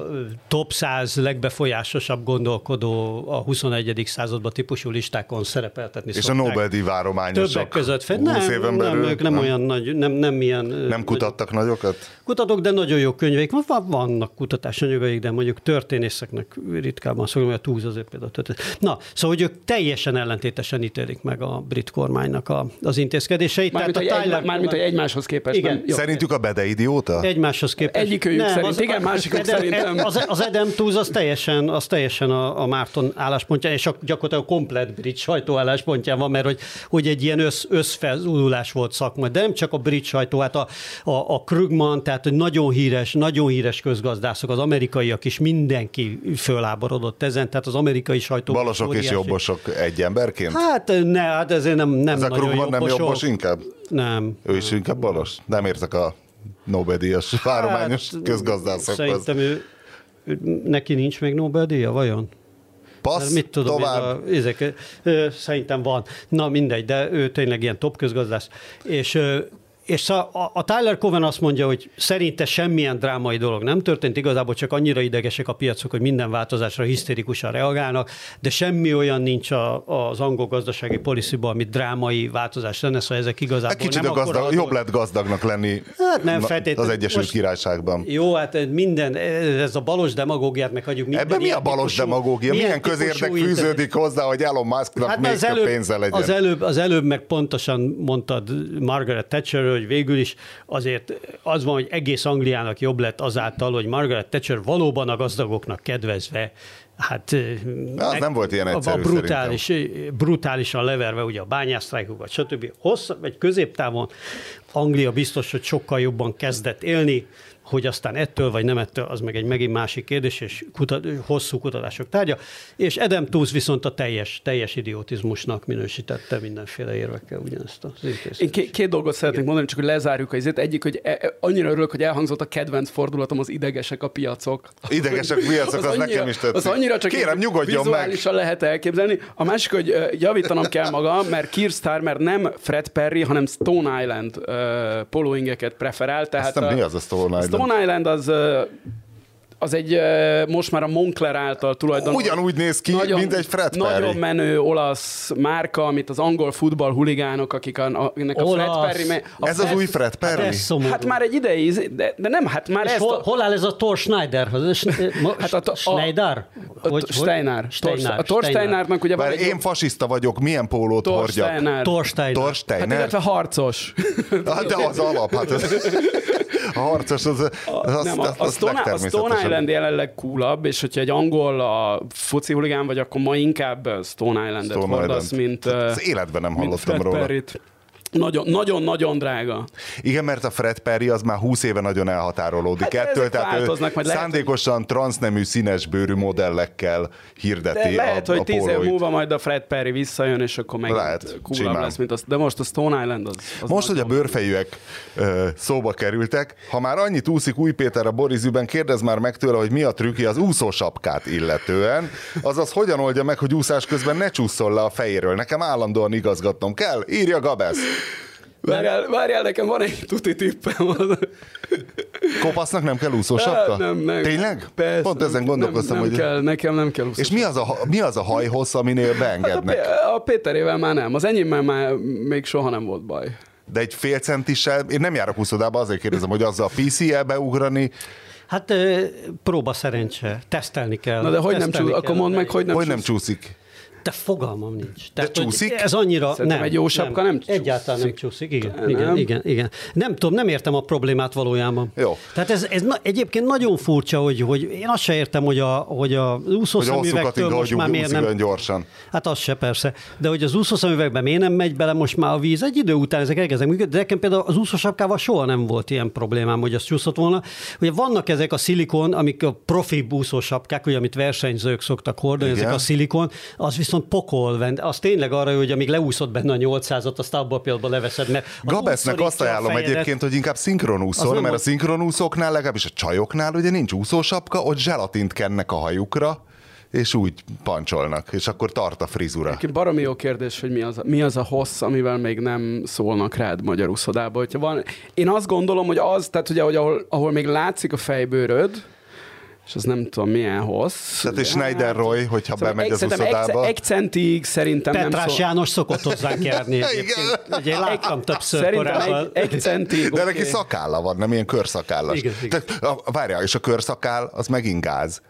top 100 legbefolyásosabb gondolkodó a 21. században típusú listákon szerepeltetni És a szokták. Nobel-díj várományosok. Többek között. Fe- 20 Nem, éven nem, belül. ők nem, olyan nagy, nem, nem ilyen... Nem kutattak nagyokat? Kutatok, de nagyon jó könyveik. van- van- Vannak kutatásanyagaik, de mondjuk történészeknek ritkában szokom, hogy a túz azért például történet. Na, szóval, hogy ők teljesen ellentétesen ítélik meg a brit kormánynak a, az intézkedéseit. Mármint, hogy, a egy, Tyler- mármint, hogy egymáshoz képest. Igen. Nem, jó. Szerintük a Bede idióta? Egymáshoz képest. Egyikőjük szerint igen, másikuk Edem- szerintem- Az, az Edem Tooz az teljesen, az teljesen a, a Márton álláspontján, és a, gyakorlatilag a komplet brit sajtó álláspontján van, mert hogy, hogy egy ilyen össz, összfelzululás volt szakma. De nem csak a brit sajtó, hát a, a, a Krugman, tehát hogy nagyon híres, nagyon híres közgazdászok, az amerikaiak is mindenki föláborodott ezen, tehát az amerikai sajtó. Balosok és jobbosok egy emberként? Hát ne, hát ezért nem, nem Ez nagyon Krugman nem jobbosok. jobbos inkább? Nem. Ő is inkább balos? Nem értek a Nobel-díjas várományos Hát, közgazdászokhoz. Szerintem ő, neki nincs még Nobel-díja, vajon? Passz, mit tudom, tovább. A, ezek, ö, szerintem van. Na mindegy, de ő tényleg ilyen top közgazdász. És, ö, és a, a- Tyler Cowen azt mondja, hogy szerinte semmilyen drámai dolog nem történt, igazából csak annyira idegesek a piacok, hogy minden változásra hisztérikusan reagálnak, de semmi olyan nincs a, az angol gazdasági policyban, amit drámai változás lenne, szóval ezek igazából Egy kicsit nem a gazdag, akkora jobb lett gazdagnak lenni Hát nem feltétlenül. az Egyesült Most- Királyságban. Jó, hát minden, ez a balos demagógiát meghagyjuk. minden Ebben mi a balos típusú- demagógia? Milyen típusú közérdek internet- fűződik hozzá, hogy Elon Musknak Hát még az több előbb, pénze legyen? az, előbb, az előbb meg pontosan mondtad Margaret Thatcher, hogy végül is azért az van, hogy egész Angliának jobb lett azáltal, hogy Margaret Thatcher valóban a gazdagoknak kedvezve Hát, az nem volt ilyen egyszerű a brutális, brutálisan leverve ugye a bányásztrájkokat, stb. Hosszabb, vagy középtávon Anglia biztos, hogy sokkal jobban kezdett élni, hogy aztán ettől vagy nem ettől, az meg egy megint másik kérdés, és kutat, hosszú kutatások tárgya. És Edem Tools viszont a teljes, teljes idiotizmusnak minősítette mindenféle érvekkel ugyanezt az intézkedést. Én két, két dolgot szeretnék mondani, csak hogy lezárjuk a izét. Egyik, hogy e, e- annyira örülök, hogy elhangzott a kedvenc fordulatom, az idegesek a piacok. Idegesek piacok, az, annyira, nekem is tetszik. Az annyira csak Kérem, nyugodjon meg. vizuálisan lehet elképzelni. A másik, hogy javítanom kell magam, mert Keir Starmer nem Fred Perry, hanem Stone Island uh, poloingeket preferál. Tehát Aztán a- mi az a Stone Island? Stone Island az ö, az egy most már a Moncler által tulajdonos. Ugyanúgy néz ki, mint egy Fred Perry. Nagyon menő olasz márka, amit az angol futball huligánok, akik a, a, ennek a Fred. Perry... me- A Ez az Fred- új Fred Perry? Ez szomorú. Hát már egy ideig, de, de nem, hát már És ezt hol, a, hol áll ez a Thor Schneiderhoz? Hát Hát a- a, a- Schneider? a, a Steiner. Steiner. A Thor Steinárnak ugye Bár én fasiszta vagyok, milyen pólót Thor hordjak? Steiner. Thor Steiner. Thor Hát Steiner? illetve harcos. Hát de az alap, hát ez, a harcos, az, az, az, nem, az, a, a, az Stone, a Stone. Island jelenleg coolabb, és hogyha egy angol a foci huligán vagy, akkor ma inkább Stone Islandet Stone hordasz, Island. mint, ö, Az életben nem hallottam róla. Nagyon, nagyon, nagyon drága. Igen, mert a Fred Perry az már 20 éve nagyon elhatárolódik Hát ettől, tehát ő majd lehet, szándékosan transznemű színes bőrű modellekkel hirdeti De lehet, a, hogy a tíz év pólóit. múlva majd a Fred Perry visszajön, és akkor meg Lehet, lesz, mint az. De most a Stone Island az, az Most, hogy a bőrfejűek ö, szóba kerültek, ha már annyit úszik Új Péter a Borizűben, kérdez már meg tőle, hogy mi a trükkje az úszósapkát illetően, azaz hogyan oldja meg, hogy úszás közben ne csúszol le a fejéről. Nekem állandóan igazgatnom kell. Írja Gabesz. Várjál, várjál, nekem van egy tuti tippem. Kopasznak nem kell úszósapka? Nem, nem. Tényleg? Persze, Pont ezen gondolkoztam, nem, nem hogy... Kell, nekem nem kell És mi az, a, mi az a hajhossz, aminél beengednek? Hát A, a Péterével már nem. Az enyémmel már még soha nem volt baj. De egy fél centissel, én nem járok úszodába, azért kérdezem, hogy azzal a PC-el beugrani, Hát próba szerencse, tesztelni kell. Na de hogy nem tesztelni csúsz, akkor mondd meg, hogy nem hogy nem csúsz. csúszik. De fogalmam nincs. hogy csúszik? Ez annyira Szerintem nem. egy jó sapka nem csúszik. Egyáltalán nem csúszik. Igen, Nem? igen, igen, igen. Nem tudom, nem értem a problémát valójában. Jó. Tehát ez, ez na, egyébként nagyon furcsa, hogy, hogy én azt se értem, hogy a, hogy a úszószemüvegtől most már miért nem... gyorsan. Hát az se persze. De hogy az úszószemüvegben miért nem megy bele most már a víz? Egy idő után ezek elkezdenek működni. De nekem például az úszósapkával soha nem volt ilyen problémám, hogy az csúszott volna. Ugye vannak ezek a szilikon, amik a profi úszósapkák, ugye, amit versenyzők szoktak hordani, Igen. ezek a szilikon, az viszont pokol vend. Az tényleg arra, hogy amíg leúszott benne a 800-at, azt abban a pillanatban leveszed, mert az Gabesznek azt ajánlom fejedet. egyébként, hogy inkább szinkronúszol, mert a szinkronúszóknál, legalábbis a csajoknál ugye nincs úszósapka, ott zselatint kennek a hajukra, és úgy pancsolnak, és akkor tart a frizura. Egyébként Baromi jó kérdés, hogy mi az, a, mi az a hossz, amivel még nem szólnak rád magyar uszodába. Hogyha van, én azt gondolom, hogy az, tehát ugye, hogy ahol, ahol még látszik a fejbőröd, és az nem tudom milyen hossz. Tehát és Schneider Roy, hogyha Szóval bemegy egy, az uszodába. Egy, egy centig szerintem nem Petrás szól. János szokott hozzánk járni egyébként. Ugye én láttam többször Szerintem korábban. egy, egy centig. De oké. neki szakálla van, nem ilyen körszakállas. Igen, igen. Tehát, várjál, és a körszakál, az megint gáz.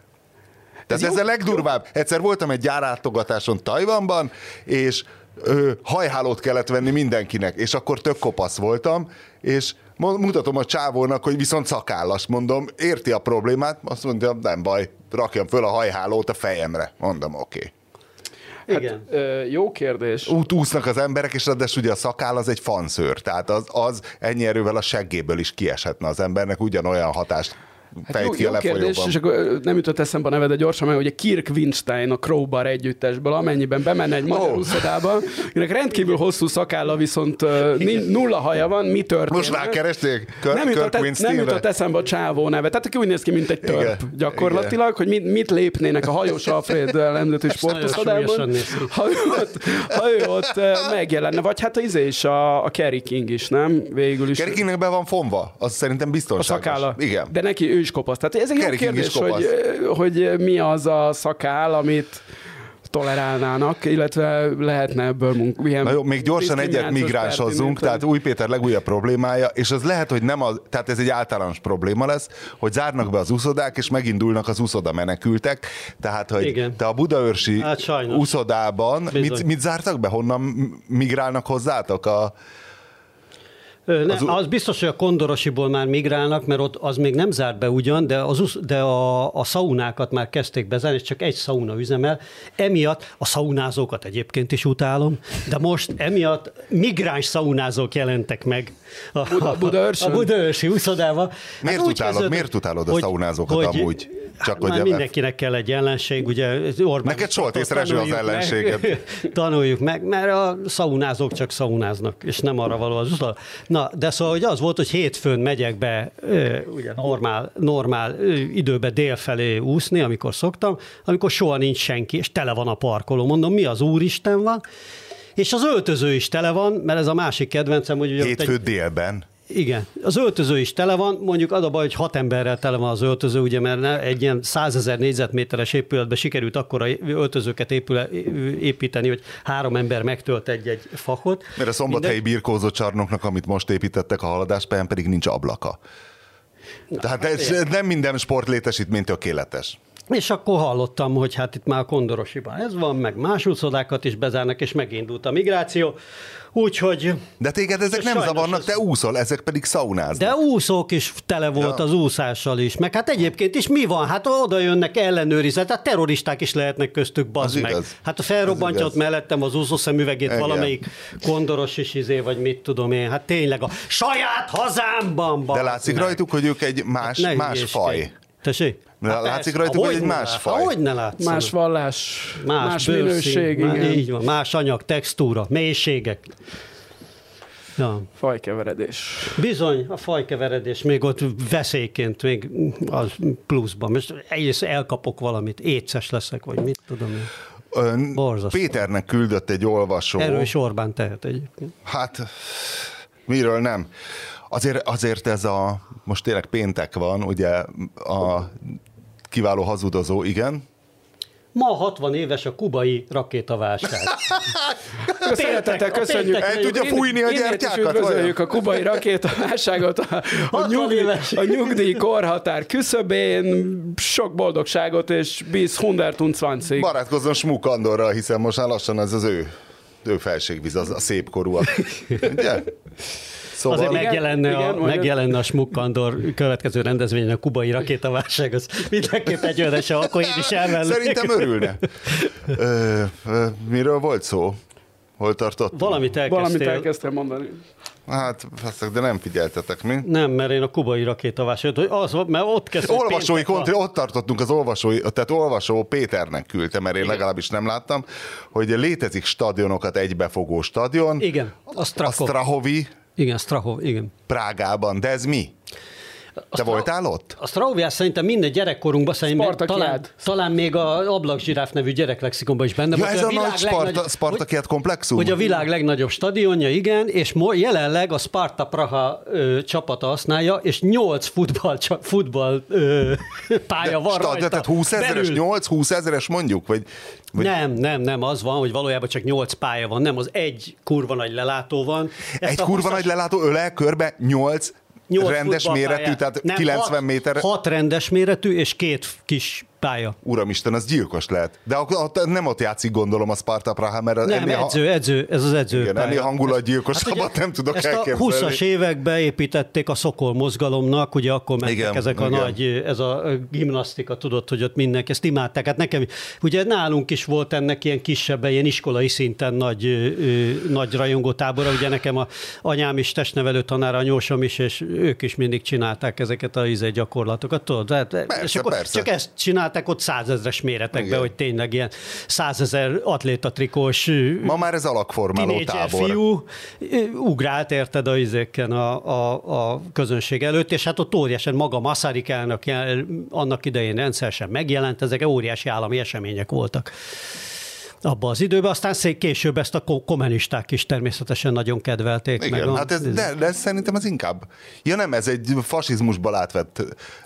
Tehát ez, jó- a legdurvább. Egyszer voltam egy gyárátogatáson Tajvanban, és ö, hajhálót kellett venni mindenkinek, és akkor tök kopasz voltam, és mutatom a csávónak, hogy viszont szakállas, mondom, érti a problémát, azt mondja, nem baj, rakjam föl a hajhálót a fejemre. Mondom, oké. Okay. Igen. Ö, jó kérdés. Út úsznak az emberek, és ráadásul ugye a szakáll az egy fanszőr, tehát az, az ennyi erővel a seggéből is kieshetne az embernek, ugyanolyan hatást fejt Hát ki jó, a jó kérdés, és akkor nem jutott eszembe a neve, de gyorsan, mert ugye Kirk Winstein a Crowbar együttesből, amennyiben bemenne egy magyar uszodába, akinek rendkívül hosszú szakálla, viszont ni- nulla haja van, mi történt? Most rákeresték? Kör, nem jutott, Kirk nem Winsteinre? jutott eszembe a csávó neve. Tehát aki úgy néz ki, mint egy törp Igen, gyakorlatilag, hogy mit, mit lépnének a hajós Alfred nagyon sportuszodában, ki. ha ő ott, ha ő ott megjelenne. Vagy hát az izé is, a, a Kerry King is, nem? Végül is. Kerikingnek be van fonva, az szerintem A biztonságos. szakálla. Igen. De neki ő is kopasz. Tehát ez egy jó Kerry King is kérdés, hogy, hogy mi az a szakál, amit tolerálnának, illetve lehetne ebből munk, ilyen Na jó, még gyorsan egyet migránsozzunk, tehát Új Péter legújabb problémája, és az lehet, hogy nem az, tehát ez egy általános probléma lesz, hogy zárnak be az úszodák, és megindulnak az úszoda menekültek, tehát, hogy Igen. te a budaörsi Hát sajnos. úszodában, Bizony. mit, mit zártak be, honnan migrálnak hozzátok a Ne, Az az, biztos, hogy a Kondorosiból már migrálnak, mert ott az még nem zárt be ugyan, de, az, de a, a szaunákat már kezdték bezárni, és csak egy szauna üzemel. Emiatt a szaunázókat egyébként is utálom, de most emiatt migráns szaunázók jelentek meg a, Buda- Budaörsön? a Budaörsi úszodába. Miért úgy utálod- kezdődött, miért utálod a szaunázókat amúgy? Csak hogy már mindenkinek kell egy ellenség, ugye Orbán Neked Solt észre az tanuljuk meg. ellenséged. Tanuljuk meg, mert a szaunázók csak szaunáznak, és nem arra való az utal. Na, de szóval hogy az volt, hogy hétfőn megyek be ugye normál, normál időbe délfelé úszni, amikor szoktam, amikor soha nincs senki, és tele van a parkoló. Mondom, mi az úristen van? És az öltöző is tele van, mert ez a másik kedvencem, hogy ugye Hétfő egy, délben. Igen, az öltöző is tele van, mondjuk az a baj, hogy hat emberrel tele van az öltöző, ugye, mert egy ilyen százezer négyzetméteres épületbe sikerült akkora öltözőket épüle, építeni, hogy három ember megtölt egy-egy fakot. Mert a szombathelyi Mindegy. birkózó csarnoknak, amit most építettek a haladáspályán, pedig nincs ablaka. Tehát ez nem minden sportlétesítmény tökéletes. És akkor hallottam, hogy hát itt már a Kondorosiban ez van, meg más úszodákat is bezárnak, és megindult a migráció. Úgyhogy De téged ezek nem zavarnak, ez- te úszol, ezek pedig szaunáznak. De úszók is tele volt Ja. az úszással is, meg hát egyébként is mi van? Hát oda jönnek ellenőrizet, hát terroristák is lehetnek köztük, Az bazd meg. igaz. Hát a felrobbantja ott mellettem az úszószemüvegét Igen. valamelyik kondoros is izé, vagy mit tudom én. Hát tényleg a saját hazámban, De bazd látszik meg. rajtuk, hogy ők egy más, Ne más faj. Tessék? De Hát látszik persze. rajtuk, hogy egy más faj. Hogy ne látszanak? Más vallás, más, más bőrszín, minőség, má- igen. Így van, más anyag, textúra, mélységek. Ja. Fajkeveredés. Bizony, a fajkeveredés még ott veszélyként, még az pluszban. Most egyrészt elkapok valamit, éces leszek, vagy mit tudom én. Ön Borzasztó. Péternek küldött egy olvasó. Erről is Orbán tehet egyébként. Hát, miről nem? Azért, azért ez a, most tényleg péntek van, ugye a kiváló hazudozó, igen. Ma 60 éves a kubai rakétaválság. Szeretettel köszönjük. El tudja fújni a gyertyákat? üdvözöljük a kubai rakétaválságot, a, a, 60 nyugdíj, a nyugdíj korhatár küszöbén, sok boldogságot és bis 120 Barátkozzon Smuk Andorral, hiszen most már lassan ez az ő, ő felségvíz, az a szép korúak. Ugye? Szóval Azért Igen, megjelenne, igen, a, megjelenne a Smukkandor következő rendezvényen a kubai rakétaválság, az mindenképp egy olyan eset, akkor én is elmennék. szerintem örülne. Ö, ö, miről volt szó? Hol tartott? Valamit elkezdtél. Valamit elkezdtem mondani. Hát, faszak, de nem figyeltetek mi. Nem, mert én a kubai rakétaválságot, hogy az, mert ott kezdtem. Olvasói kontri, ott tartottunk az olvasói, tehát olvasó Péternek küldte, mert én legalábbis nem láttam, hogy létezik stadionokat egybefogó stadion. Igen, a A Strakov. Strahovi Igen, Strahov, igen. Prágában, de ez mi? Te voltál ott? A Strauviás szerintem minden gyerekkorunkban szerintem talán, talán még a ablakzsiráf nevű gyereklexikonban is benne Ja, volt. ez hogy a nagy Sparta, Spartakiát komplexum? Hogy a világ legnagyobb stadionja, igen, és mo- jelenleg a Sparta Praha ö, csapata használja, és 8 futball, csa- futball ö, pálya van Stad, rajta. tehát 20 ezeres, belül. 8-20 ezeres mondjuk? Vagy, vagy Nem, nem, nem, az van, hogy valójában csak 8 pálya van, nem, az egy kurva nagy lelátó van. Ezt egy a kurva 20-as nagy lelátó ölel körbe 8 rendes méretű, tehát Nem, 90 hat, méter. Hat rendes méretű, és két kis pálya. Uramisten, az gyilkos lehet. De ott, nem ott játszik gondolom a Sparta Praha, mert Nem, ennél, edző, edző, ez az edző. igen, ennél hangulatgyilkosabbat Hát ugye nem tudok ezt elképzelni. a 20-as években építették a Szokol mozgalomnak, ugye akkor mentek Igen, ezek a igen. nagy, ez a gimnasztika, tudod, hogy ott mindenki ezt imádták. Hát nekem, ugye nálunk is volt ennek ilyen kisebb, ilyen iskolai szinten nagy, ö, nagy rajongótábora, ugye nekem a anyám is testnevelő tanára, anyósom is, és ők is mindig csinálták ezeket a izé gyakorlatokat, tudod? Tehát, Persze, és akkor persze. csak ezt csinálták ott százezres méretekben, Igen. hogy tényleg ilyen százezer atlétatrikós Ma már ez alakformáló tábor. fiú ugrált érted a izéken a, a, a közönség előtt, és hát ott óriásen maga Masaryk elnök annak idején rendszeresen megjelent, ezek óriási állami események voltak abban az időben, aztán szép később ezt a ko- kommunisták is természetesen nagyon kedvelték. meg Igen, a, hát ez, de, de ez szerintem ez inkább. Ja nem, ez egy fasizmusból átvett,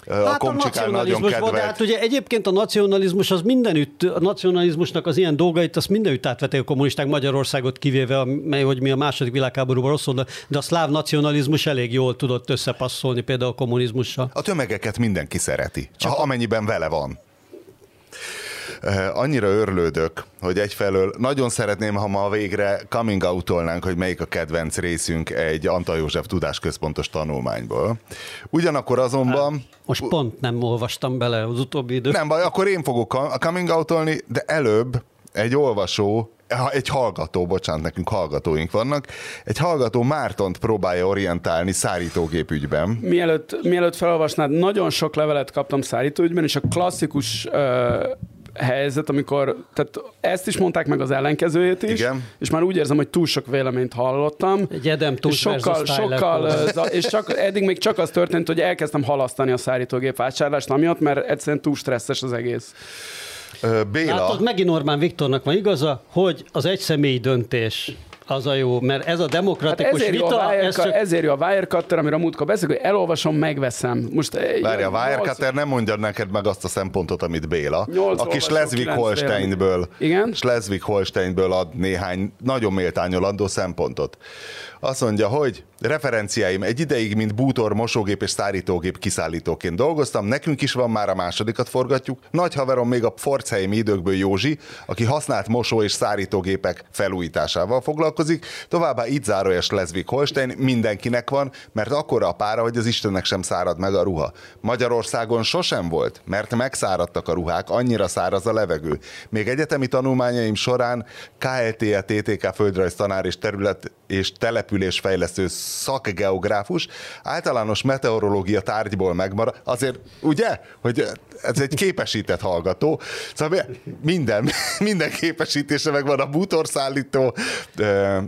hát a Hát a komcsikán nagyon nacionalizmusban, de kedvelt. hát ugye egyébként a nacionalizmus az mindenütt, a nacionalizmusnak az ilyen dolgait, azt mindenütt átvették a kommunisták Magyarországot kivéve, a- hogy mi a második világháborúban rosszul, de, de a szláv nacionalizmus elég jól tudott összepasszolni például a kommunizmussal. A tömegeket mindenki szereti, Csak amennyiben vele van. Eh, Annyira örlődök, hogy egyfelől nagyon szeretném, ha ma végre coming out hogy melyik a kedvenc részünk egy Antal József tudásközpontos tanulmányból. Ugyanakkor azonban... Most pont nem olvastam bele az utóbbi időt. Nem baj, akkor én fogok a coming out de előbb egy olvasó, egy hallgató, bocsánat, nekünk hallgatóink vannak, egy hallgató Mártont próbálja orientálni szárítógép ügyben. Mielőtt, mielőtt felolvasnád, nagyon sok levelet kaptam szállítóügyben, és a klasszikus uh, helyzet, amikor, tehát ezt is mondták meg az ellenkezőjét is, Igen. és már úgy érzem, hogy túl sok véleményt hallottam. Egy Edem és sokkal, sokkal, za- és csak, eddig még csak az történt, hogy elkezdtem halasztani a szállítógép vásárlást, amiatt, mert egyszerűen túl stresszes az egész. Béla, Látod, megint Orbán Viktornak van igaza, hogy az egy személyi döntés az a jó, mert ez a Hát demokratikus ezért, jó a vita, ez csak ezért jó a Wirecutter, amiről a múltkor beszélünk, hogy elolvasom, megveszem. Most eh, Várja, nyolc- Wirecutter nem mondja neked meg azt a szempontot, amit Béla, aki olvasó, Schleswig-Holsteinből Igen? Schleswig-Holsteinből ad néhány nagyon méltányolandó szempontot. Azt mondja, hogy referenciáim egy ideig, mint bútor, mosógép és szárítógép kiszállítóként dolgoztam, nekünk is van már a másodikat forgatjuk. Nagy haverom még a Pforzheimi időkből Józsi, aki használt mosó és szárítógépek felújításával foglalkozik. Továbbá itt zárója Schleswig-Holstein mindenkinek van, mert akkora a pára, hogy az Istennek sem szárad meg a ruha. Magyarországon sosem volt, mert megszáradtak a ruhák, annyira száraz a levegő. Még egyetemi tanulmányaim során KLT-e TTK földrajz tanár és terület és településfejlesztő szakgeográfus általános meteorológia tárgyból megmarad. Azért, ugye, hogy ez egy képesített hallgató, szóval minden, minden képesítése megvan a bútorszállító.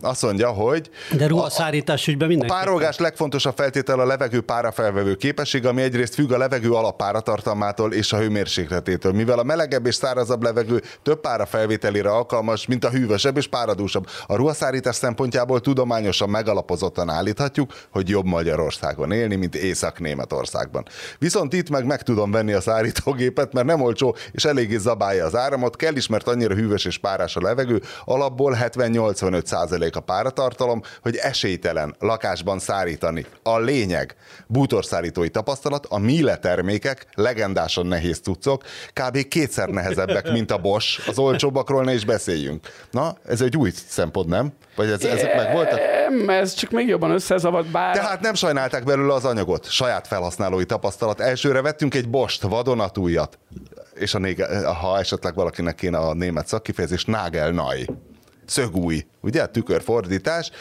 Azt mondja, hogy de ruhaszárítás ügyben a mindenki. párolgás legfontosabb feltétel a levegő párafelvevő képesség, ami egyrészt függ a levegő alappáratartalmától és a hőmérsékletétől. Mivel a melegebb és szárazabb levegő több pára felvételére alkalmas, mint a hűvösebb és páradúsabb. A ruhaszárítás szempontjából tudományosan megalapozottan állíthatjuk, hogy jobb Magyarországon élni, mint Észak-Németországban. Viszont itt meg meg tudom venni a szárítógépet, mert nem olcsó és eléggé zabálja az áramot, kell is, mert annyira hűvös és párás a levegő, alapból 70-85 százalék a páratartalom, hogy esélytelen lakásban szárítani. A lényeg, bútorszállítói tapasztalat, a Miele termékek, legendásan nehéz cuccok, kb. kétszer nehezebbek, mint a Bosch, az olcsóbbakról ne is beszéljünk. Na, ez egy új szempont, nem? Vagy ez, ezek meg voltak? Nem, ez csak még jobban összezavart, bár... Tehát nem sajnálták belőle az anyagot. Saját felhasználói tapasztalat. Elsőre vettünk egy bost, vadonatújat. És a nége, ha esetleg valakinek kéne a német szakkifejezés, nágelnaj. Szögúj, ugye? Tükörfordítás.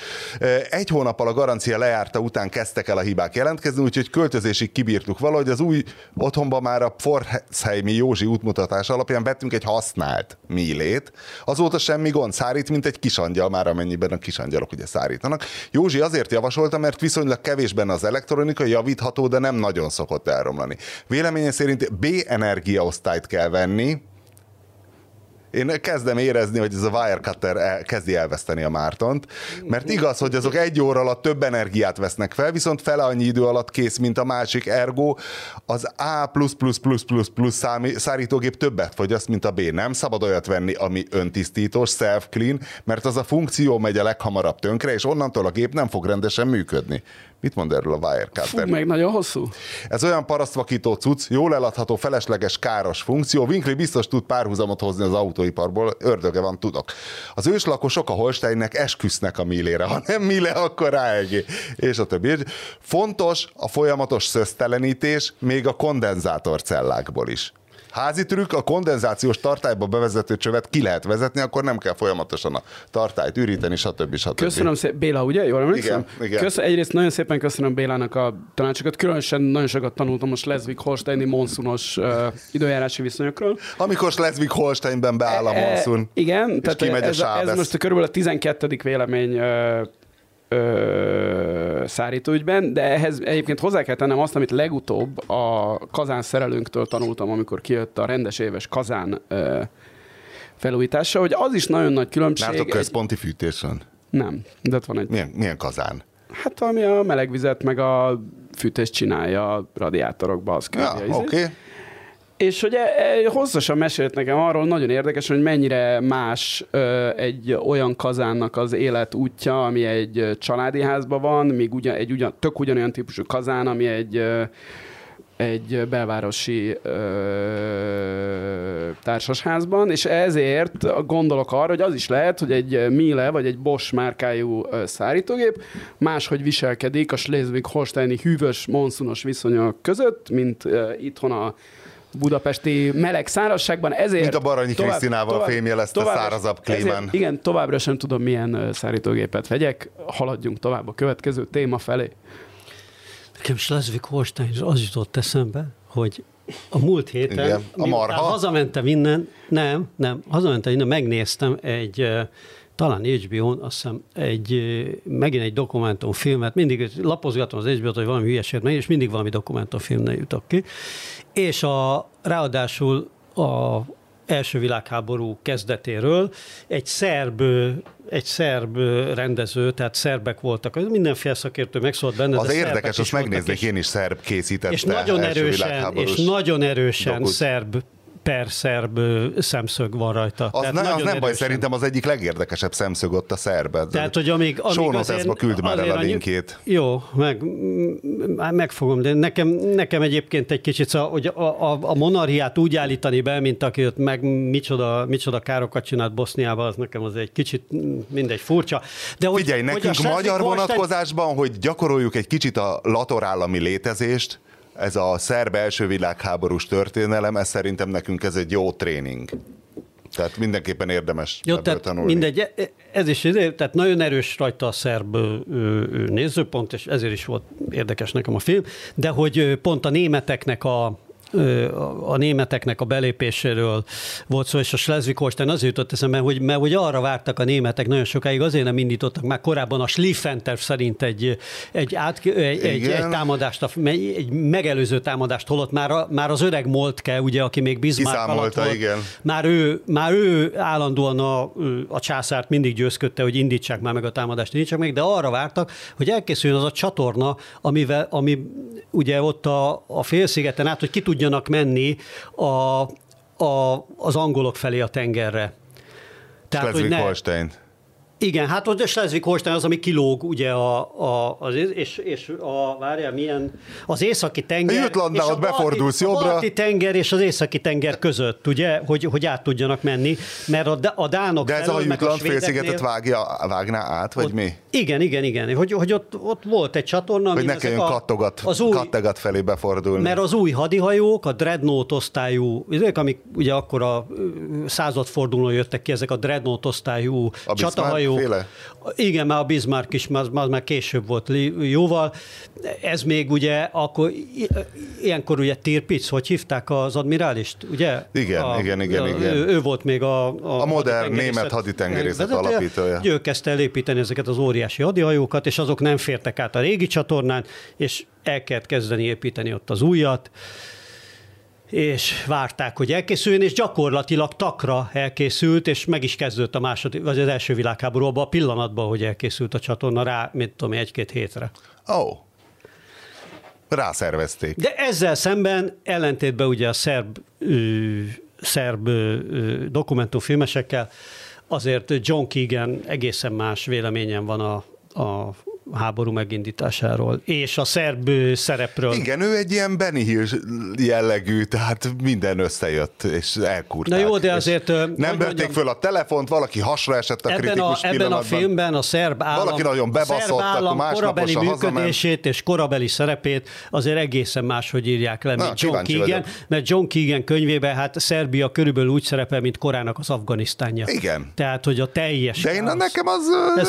Egy hónappal a garancia lejárta után kezdtek el a hibák jelentkezni, úgyhogy költözésig kibírtuk valahogy. Az új otthonban már a Forheimi Józsi útmutatás alapján vettünk egy használt mílét. Azóta semmi gond, szárít, mint egy kisangyal, már amennyiben a kisangyalok ugye szárítanak. Józsi azért javasolta, mert viszonylag kevés benne az elektronika, javítható, de nem nagyon szokott elromlani. Véleménye szerint B energiaosztályt kell venni, én kezdem érezni, hogy ez a Wirecutter el, kezdi elveszteni a Mártont, mert igaz, hogy azok egy óra alatt több energiát vesznek fel, viszont fele annyi idő alatt kész, mint a másik, ergo az A+++++ szárítógép többet fogyaszt, mint a B. Nem szabad olyat venni, ami öntisztítós, self-clean, mert az a funkció megy a leghamarabb tönkre, és onnantól a gép nem fog rendesen működni. Mit mond erről a Wirecutter? meg nagyon hosszú. Ez olyan parasztvakító cucc, jól eladható, felesleges, káros funkció. Winkley biztos tud párhuzamot hozni az autóiparból, ördöge van, tudok. Az őslakosok a Holsteinnek esküsznek a millére, ha nem mille, akkor AEG, és a többi. Fontos a folyamatos szöztelenítés, még a kondenzátorcellákból is. Házi trükk, a kondenzációs tartályba bevezető csövet ki lehet vezetni, akkor nem kell folyamatosan a tartályt üríteni, stb. stb. Köszönöm szépen, Béla, ugye? Jól emlékszem? Igen, igen. Köszön, egyrészt nagyon szépen köszönöm Bélának a tanácsokat, különösen nagyon sokat tanultam a Schleswig-Holsteini monszunos uh, időjárási viszonyokról. Amikor Schleswig-Holsteinben beáll a E, monszun, igen, és tehát kimegy ez, a, ez most a körülbelül a 12. vélemény ö, ö, szárítóügyben, de ehhez egyébként hozzá kell tennem azt, amit legutóbb a kazán szerelőnktől tanultam, amikor kijött a rendes éves kazán ö, felújítása, hogy az is nagyon nagy különbség. Egy- központi van? Nem, de ott van egy Milyen, milyen kazán? Hát ami a melegvizet, meg a fűtést csinálja a radiátorokba, az Ja, oké. Okay. És hogy e, e, hosszasan mesélt nekem arról, nagyon érdekes, hogy mennyire más egy olyan kazánnak az élet útja, ami egy családi házban van, míg ugyan, egy ugyan, tök ugyanolyan típusú kazán, ami egy, egy belvárosi ö, társasházban, és ezért gondolok arra, hogy az is lehet, hogy egy Miele vagy egy Bosch márkájú ö, szárítógép máshogy viselkedik a Schleswig-Holsteini hűvös, monszunos viszonyok között, mint ö, itthon a budapesti meleg szárazságban, ezért... Mint a Baranyi Krisztinával fémjelezte szárazabb klímán. Ezért, igen, továbbra sem tudom, milyen szárítógépet vegyek. Haladjunk tovább a következő téma felé. Nekem Schleswig-Holstein az jutott eszembe, hogy a múlt héten, Igen, a marha. hazamentem innen, nem, nem, hazamentem innen, megnéztem egy, talán HBO-n, azt hiszem, egy, megint egy dokumentumfilmet, mindig lapozgatom az HBO-t, hogy valami hülyeséget meg, és mindig valami dokumentumfilmnél jutok ki. És a, ráadásul a első világháború kezdetéről egy szerb, egy szerb rendező, tehát szerbek voltak, mindenféle szakértő megszólt benne. Az érdekes, azt megnéznék, én is szerb készítette és nagyon erősen, és nagyon erősen dokut. szerb per szerb szemszög van rajta. Az, Tehát ne, az nem baj, erősen. szerintem az egyik legérdekesebb szemszög ott a szerb. Tehát, hogy amíg, amíg notes-ba küld már el a linkét. Jó, meg, m- megfogom, de nekem, nekem egyébként egy kicsit, szóval, hogy a, a, a monarhiát úgy állítani be, mint aki ott meg micsoda, micsoda károkat csinált Boszniában, az nekem az egy kicsit mindegy furcsa. De hogy, Figyelj, hogy a nekünk magyar Schleswig-Holstein- vonatkozásban, hogy gyakoroljuk egy kicsit a latorállami létezést, ez a szerb első világháborús történelem, ez szerintem nekünk ez egy jó tréning. Tehát mindenképpen érdemes Jó, ebből tehát tanulni. mindegy, e- ez is, ide- tehát nagyon erős rajta a szerb nézőpont, és ezért is volt érdekes nekem a film, de hogy pont a németeknek a a németeknek a belépéséről volt szó, és a Schleswig-Holstein azért jutott eszembe, hogy, mert hogy arra vártak a németek nagyon sokáig, azért nem indítottak már korábban a Schlieffen-terv szerint egy, egy, át, egy, egy, egy támadást, egy megelőző támadást, holott már, a, már az öreg Moltke, ugye, aki még Bismarck alatt volt, igen. már ő, már ő állandóan a, a császárt mindig győzködte, hogy indítsák már meg a támadást, indítsák meg, de arra vártak, hogy elkészüljön az a csatorna, amivel, ami ugye ott a, a félszigeten át, hogy ki tudjanak menni a, a, az angolok felé a tengerre. Tehát, hogy ne. Igen, hát ott a Schleswig-Holstein az, ami kilóg, ugye, a, a, az, és, és a, várjál, milyen, az északi tenger. Jutlandnál a ott befordulsz balti, jobbra. A balti tenger és az északi tenger között, ugye, hogy, hogy át tudjanak menni, mert a, a dánok De ez a felől, meg Jutland félszigetet vágja, vágná át, vagy ott, mi? Igen, igen, igen, hogy, hogy ott, ott volt egy csatorna, Hogy ne kelljen a- kattogat, az új, kattegat felé befordulni. mert az új hadihajók, a Dreadnought osztályú, ezek, amik ugye akkor a századfordulón jöttek ki, ezek a Dreadnought osztályú Bismarck csatahajók. Féle? Igen, már a Bismarck is, már, már, már később volt jóval. Ez még ugye, akkor ilyenkor ugye Tirpitz, hogy hívták az admirálist, ugye? Igen, a, igen, igen, a, igen. Ő, ő volt még a... A, A modern német haditengerészet alapítója. Ő kezdte el építeni ezeket az óriási hadihajókat, és azok nem fértek át a régi csatornán, és el kellett kezdeni építeni ott az újat, és várták, hogy elkészüljön, és gyakorlatilag takra elkészült, és meg is kezdődött a második, vagy az első világháború abban a pillanatban, hogy elkészült a csatorna rá, mint tudom, egy-két hétre. Ó. Oh. Rászervezték. De ezzel szemben ellentétben ugye a szerb, ö, szerb ö, dokumentumfilmesekkel azért John Keegan egészen más véleményen van a, a háború megindításáról, és a szerb szerepről. Igen, ő egy ilyen Benny Hill jellegű, tehát minden összejött, és elkurták. Na jó, de azért, Nem vették föl a telefont, valaki hasra esett a Ebben a, kritikus ebben a filmben a szerb állam, Valaki nagyon a bebaszott, szerb állam korabeli hazament. működését és korabeli szerepét azért egészen máshogy írják le, Na, mint John kíváncsi Keegan, vagyok. mert John Keegan könyvében hát Szerbia körülbelül úgy szerepel, mint korának az Afganisztánja. Igen. Tehát, hogy a teljes De én káosz. nekem az... Ez-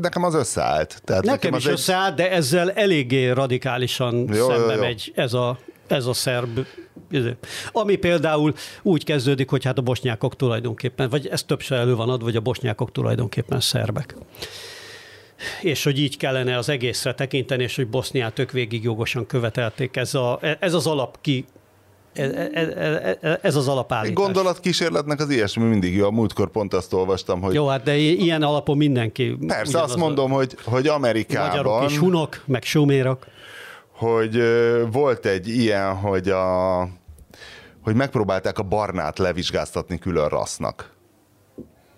Nekem az összeállt. Tehát Nekem is az összeállt, de ezzel eléggé radikálisan Jó, jó, jó, szembe jó. megy ez a, ez a szerb. Ami például úgy kezdődik, hogy hát a bosnyákok tulajdonképpen, vagy ez többször elő van adva, hogy a bosnyákok tulajdonképpen szerbek. És hogy így kellene az egészre tekinteni, és hogy Boszniát ők végig jogosan követelték. Ez, a, ez az alap ki, ez, ez, ez az alapállítás. gondolatkísérletnek az ilyesmi mindig jó. A múltkor pont azt olvastam, hogy Jó, hát de ilyen alapon mindenki. persze azt a- mondom, hogy, hogy Magyarok Amerikában, is hunok, meg sumérok. hogy volt egy ilyen, hogy a hogy megpróbálták a barnát levizsgáztatni külön rassznak.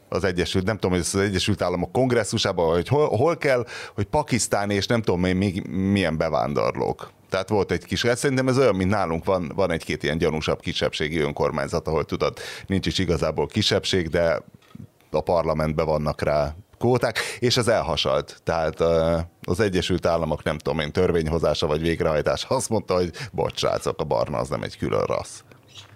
Az Egyesült, nem tudom, hogy az Egyesült Államok kongresszusában, hogy hol, hol kell, hogy Pakisztán és nem tudom még, még milyen bevándorlók. Tehát volt egy kis, hát szerintem ez olyan, mint nálunk van, van egy-két ilyen gyanúsabb kisebbségi önkormányzat, ahol tudod, nincs is igazából kisebbség, de a parlamentben vannak rá kvóták, és ez elhasalt. Tehát az Egyesült Államok, nem tudom én, törvényhozása vagy végrehajtása azt mondta, hogy bocs, srácok, a barna az nem egy külön rassz.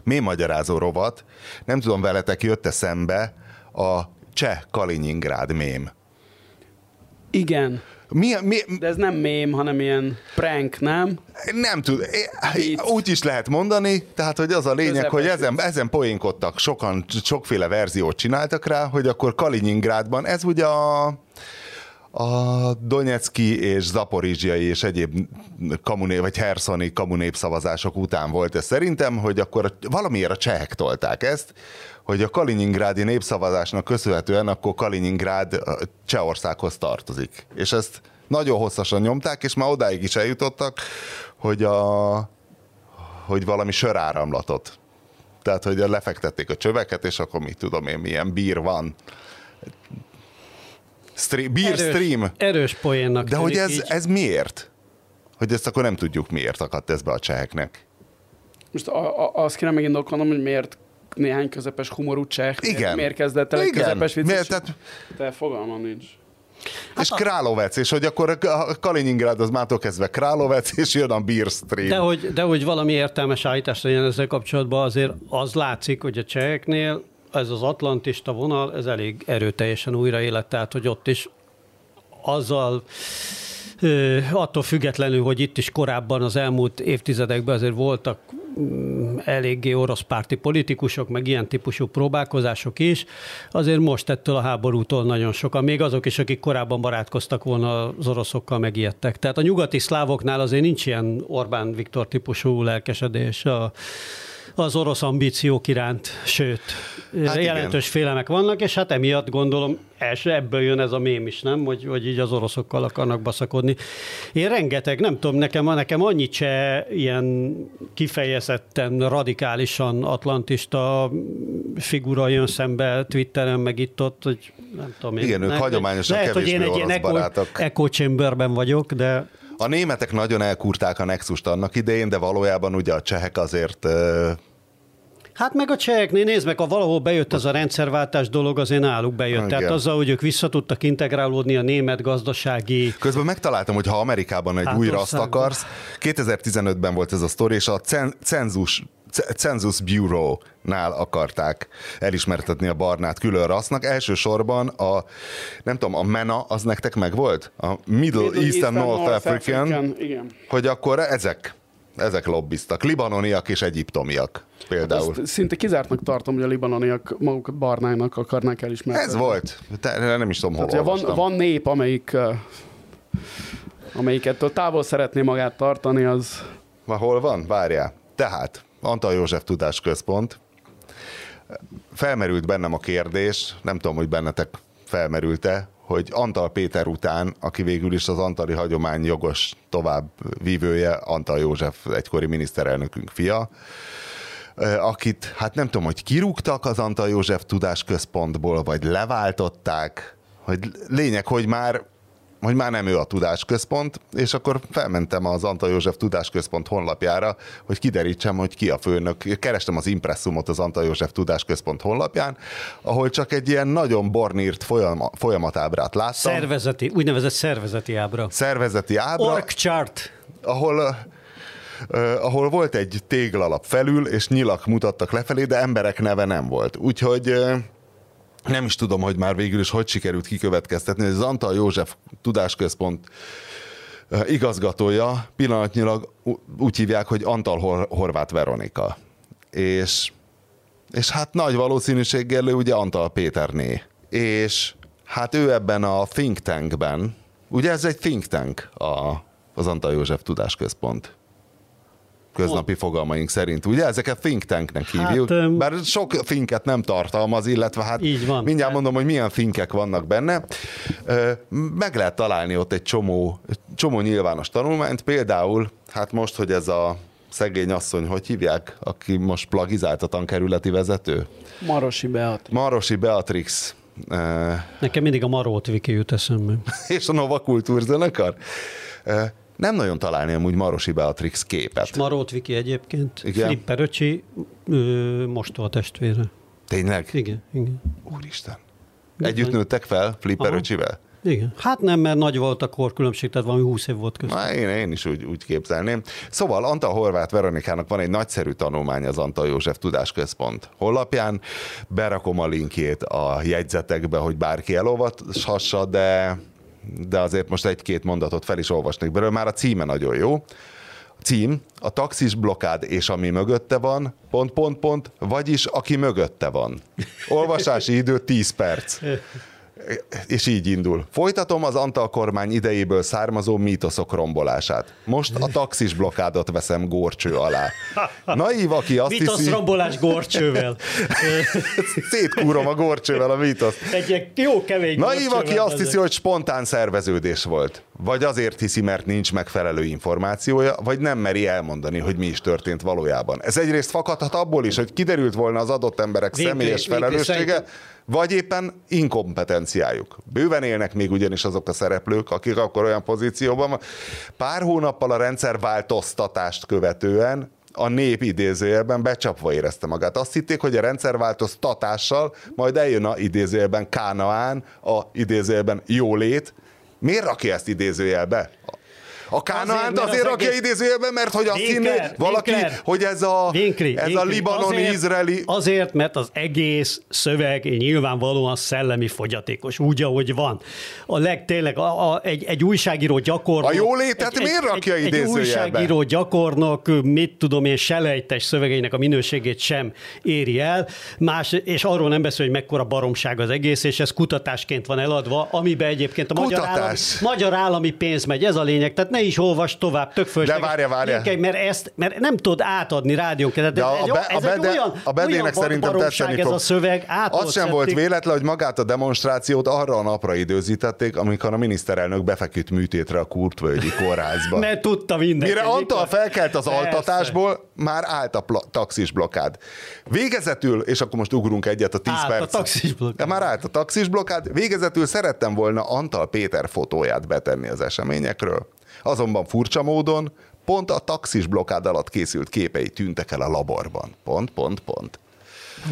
Mi magyarázó rovat, nem tudom, veletek jött-e szembe a cseh Kaliningrád mém. Igen. Mi, mi, De ez nem mém, hanem ilyen prank, nem? nem tud, úgy is lehet mondani, tehát hogy az a lényeg, Közepes hogy ezen, ezen poénkodtak, sokan, sokféle verziót csináltak rá, hogy akkor Kaliningrádban, ez ugye a, a Donetszki és Zaporizsiai és egyéb kamuné, vagy herszoni kamunépszavazások után volt ez szerintem, hogy akkor valamiért a csehek tolták ezt, hogy a Kaliningrádi népszavazásnak köszönhetően akkor Kaliningrád Csehországhoz tartozik. És ezt nagyon hosszasan nyomták, és már odáig is eljutottak, hogy, a, hogy valami söráramlatot. Tehát, hogy lefektették a csöveket, és akkor mit tudom én, milyen bír van. Stream, beer Erős, stream. erős poénnak De hogy ez, így. ez miért? Hogy ezt akkor nem tudjuk, miért akadt ez be a cseheknek. Most a, a, azt kéne megindokolnom, hogy miért néhány közepes humorú cseh, miért- Igen. miért kezdett el egy Igen. közepes vicces? Miért? Tehát, Te fogalmam nincs. és Královec, és hogy akkor a Kaliningrád az mától kezdve Královec, és jön a beer stream. De hogy, de hogy valami értelmes állítás legyen ezzel kapcsolatban, azért az látszik, hogy a cseheknél ez az atlantista vonal, ez elég erőteljesen újraélet, tehát hogy ott is azzal attól függetlenül, hogy itt is korábban az elmúlt évtizedekben azért voltak mm, eléggé orosz párti politikusok, meg ilyen típusú próbálkozások is, azért most ettől a háborútól nagyon sokan, még azok is, akik korábban barátkoztak volna az oroszokkal, megijedtek. Tehát a nyugati szlávoknál azért nincs ilyen Orbán Viktor típusú lelkesedés a, az orosz ambíciók iránt, sőt, Hát hát igen. jelentős félelmek vannak, és hát emiatt gondolom, első ebből jön ez a mém is, nem? Hogy, hogy így az oroszokkal akarnak baszakodni. Én rengeteg, nem tudom, nekem, nekem annyi cseh ilyen kifejezetten, radikálisan atlantista figura jön szembe Twitteren, meg itt ott, hogy nem tudom. én- Igen, ők ne- hagyományosan lehet, hogy én egy ilyen echo, barátok. echo chamberben vagyok, de A németek nagyon elkurták a Nexust annak idején, de valójában ugye a csehek azért Hát meg a cseheknél, nézd meg, ha valahol bejött ez a rendszerváltás dolog, azért náluk bejött. Igen. Tehát azzal, hogy ők vissza tudtak integrálódni a német gazdasági Közben megtaláltam, hogy ha Amerikában egy Hát új raszt országban. akarsz, 2015-ben volt ez a sztori, és a cen- cenzus, Census Bureau-nál akarták elismertetni a barnát külön rassznak. Elsősorban a, nem tudom, a MENA, az nektek meg volt? A Middle, Middle East and North, African, Igen. hogy akkor ezek, ezek lobbiztak. Libanoniak és egyiptomiak például. Azt szinte kizártnak tartom, hogy a libanoniak magukat barnának akarnák elismerni. Ez volt. Te, nem is tudom, hol Tehát, van, van nép, amelyik, amelyik ettől távol szeretné magát tartani, az Ma hol van? Várjál. Tehát, Antal József Tudásközpont. Felmerült bennem a kérdés, nem tudom, hogy bennetek felmerült-e, hogy Antal Péter után, aki végül is az antali hagyomány jogos továbbvívője, Antal József egykori miniszterelnökünk fia, akit, hát nem tudom, hogy kirúgtak az Antal József Tudásközpontból, vagy leváltották, hogy lényeg, hogy már hogy már nem ő a tudásközpont, és akkor felmentem az Antal József Tudásközpont honlapjára, hogy kiderítsem, hogy ki a főnök. Kerestem az impresszumot az Antal József Tudásközpont honlapján, ahol csak egy ilyen nagyon bornírt folyam, folyamatábrát láttam. szervezeti, úgynevezett szervezeti ábra. Szervezeti ábra, Org chart. ahol Uh, ahol volt egy téglalap felül, és nyilak mutattak lefelé, de emberek neve nem volt. Úgyhogy uh, nem is tudom, hogy már végül is hogy sikerült kikövetkeztetni, hogy az Antal József Tudásközpont uh, igazgatója pillanatnyilag úgy hívják, hogy Antal Hor- Horváth Veronika. És, és hát nagy valószínűséggel ő ugye Antal Péterné. És hát ő ebben a think tankben, ugye ez egy think tank a, az Antal József Tudásközpont köznapi fogalmaink szerint. Ugye ezeket think tanknek hívjuk, Hát, bár sok thinket nem tartalmaz, illetve hát Így van. mindjárt mondom, hogy milyen thinkek vannak benne. Meg lehet találni ott egy csomó, csomó nyilvános tanulmányt, például, hát most, hogy ez a szegény asszony, hogy hívják, aki most plagizált a tankerületi vezető? Marosi Beat. Marosi Beatrix Nekem mindig a Marót Viki jut eszembe. és a Nova Kultúr zenekar. Nem nagyon találni amúgy Marosi Beatrix képet. Marót Viki egyébként. Igen. Flipper öcsi, ö, mostoha testvére. Tényleg? Igen, igen. Úristen. Együtt nőttek fel Flipper Aha. öcsivel? Igen. Hát nem, mert nagy volt a korkülönbség, tehát valami 20 év volt között. Na, én, én is úgy, úgy képzelném. Szóval Antal Horváth Veronikának van egy nagyszerű tanulmány az Antal József Tudásközpont honlapján. Berakom a linkjét a jegyzetekbe, hogy bárki elolvashassa, de, de azért most egy-két mondatot fel is olvasnék belőle. Már a címe nagyon jó. Cím, a taxis blokád és ami mögötte van, pont, pont, pont, vagyis aki mögötte van. Olvasási idő 10 perc. És így indul. Folytatom az Antal kormány idejéből származó mítoszok rombolását. Most a taxis blokádot veszem górcső alá. Naív, aki azt Mitosz hiszi, rombolás gorcsővel. szétkúrom a górcsővel a mítoszt. Egy jó kemény Naív, aki azt hiszi, hogy spontán szerveződés volt. Vagy azért hiszi, mert nincs megfelelő információja, vagy nem meri elmondani, hogy mi is történt valójában. Ez egyrészt fakadhat abból is, hogy kiderült volna az adott emberek Winkler- személyes felelőssége, vagy éppen inkompetenciájuk. Bőven élnek még ugyanis azok a szereplők, akik akkor olyan pozícióban van. Pár hónappal a rendszerváltoztatást követően a nép idézőjelben becsapva érezte magát. Azt hitték, hogy a rendszerváltoztatással majd eljön a idézőjelben Kánaán, a idézőjelben jólét. Miért rakja ezt idézőjelbe? A Kánaánt Azért, azért, az rakja egész- idézőjelbe, mert hogy azt hinné Winkler, valaki, Winkler. hogy ez a, Vinkli, ez a Vinkli. libanoni-izraeli... Azért, mert az egész szöveg nyilvánvalóan szellemi fogyatékos, úgy, ahogy van. A leg, tényleg a, a, egy, egy újságíró gyakornok... A jólétet egy, miért egy, rakja egy, egy idézőjelbe? újságíró gyakornok, mit tudom én, selejtes szövegeinek a minőségét sem éri el, Más, és arról nem beszél, hogy mekkora baromság az egész, és ez kutatásként van eladva, amiben egyébként a magyar állami, magyar állami pénz megy, ez a lényeg, tehát ne is olvas tovább, tök fölösleges. De várja, várja. Linkelj, mert, ezt, mert nem tudod átadni rádiónként. De a, ez, be, a, ez egy bede, olyan, a bedének szerintem tetszeni ez fog. a szöveg. Az sem volt véletlen, hogy magát a demonstrációt arra a napra időzítették, amikor a miniszterelnök befeküdt műtétre a Kurtvölgyi kórházba. Mert tudta mindenki. Mire Antal felkelt az Persze. altatásból, már állt a pla- taxis blokád. Végezetül, és akkor most ugrunk egyet a 10 Állt a perc. taxis blokkád. De már állt a taxis blokád. Végezetül szerettem volna Antal Péter fotóját betenni az eseményekről. Azonban furcsa módon pont a taxis blokád alatt készült képei tűntek el a laborban. Pont, pont, pont.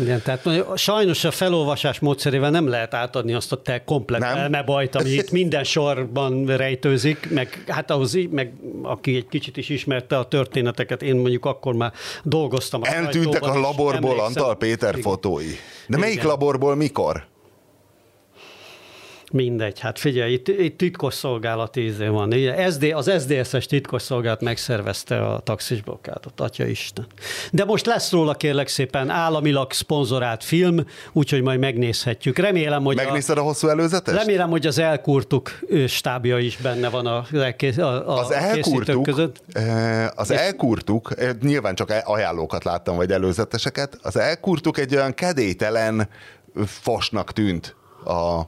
Igen, tehát sajnos a felolvasás módszerével nem lehet átadni azt a te komplet Nem. elmebajt, ami itt minden sorban rejtőzik, meg hát ahhoz, í- meg aki egy kicsit is ismerte a történeteket, én mondjuk akkor már dolgoztam. a Eltűntek a laborból. Antal Péter fotói. De melyik Igen. laborból mikor? Mindegy, hát figyelj, itt, itt titkos szolgálati ízé van. SD, az SZDSZ-es titkos szolgálat megszervezte a taxis blokkádot, atya Isten. De most lesz róla kérlek szépen államilag szponzorált film, úgyhogy majd megnézhetjük. Remélem, hogy a, Megnézted a hosszú előzetest? remélem, hogy az elkurtuk stábja is benne van a, a, a Az a elkurtuk, között. az elkurtuk, eh, nyilván csak ajánlókat láttam, vagy előzeteseket, az elkurtuk egy olyan kedélytelen fosnak tűnt a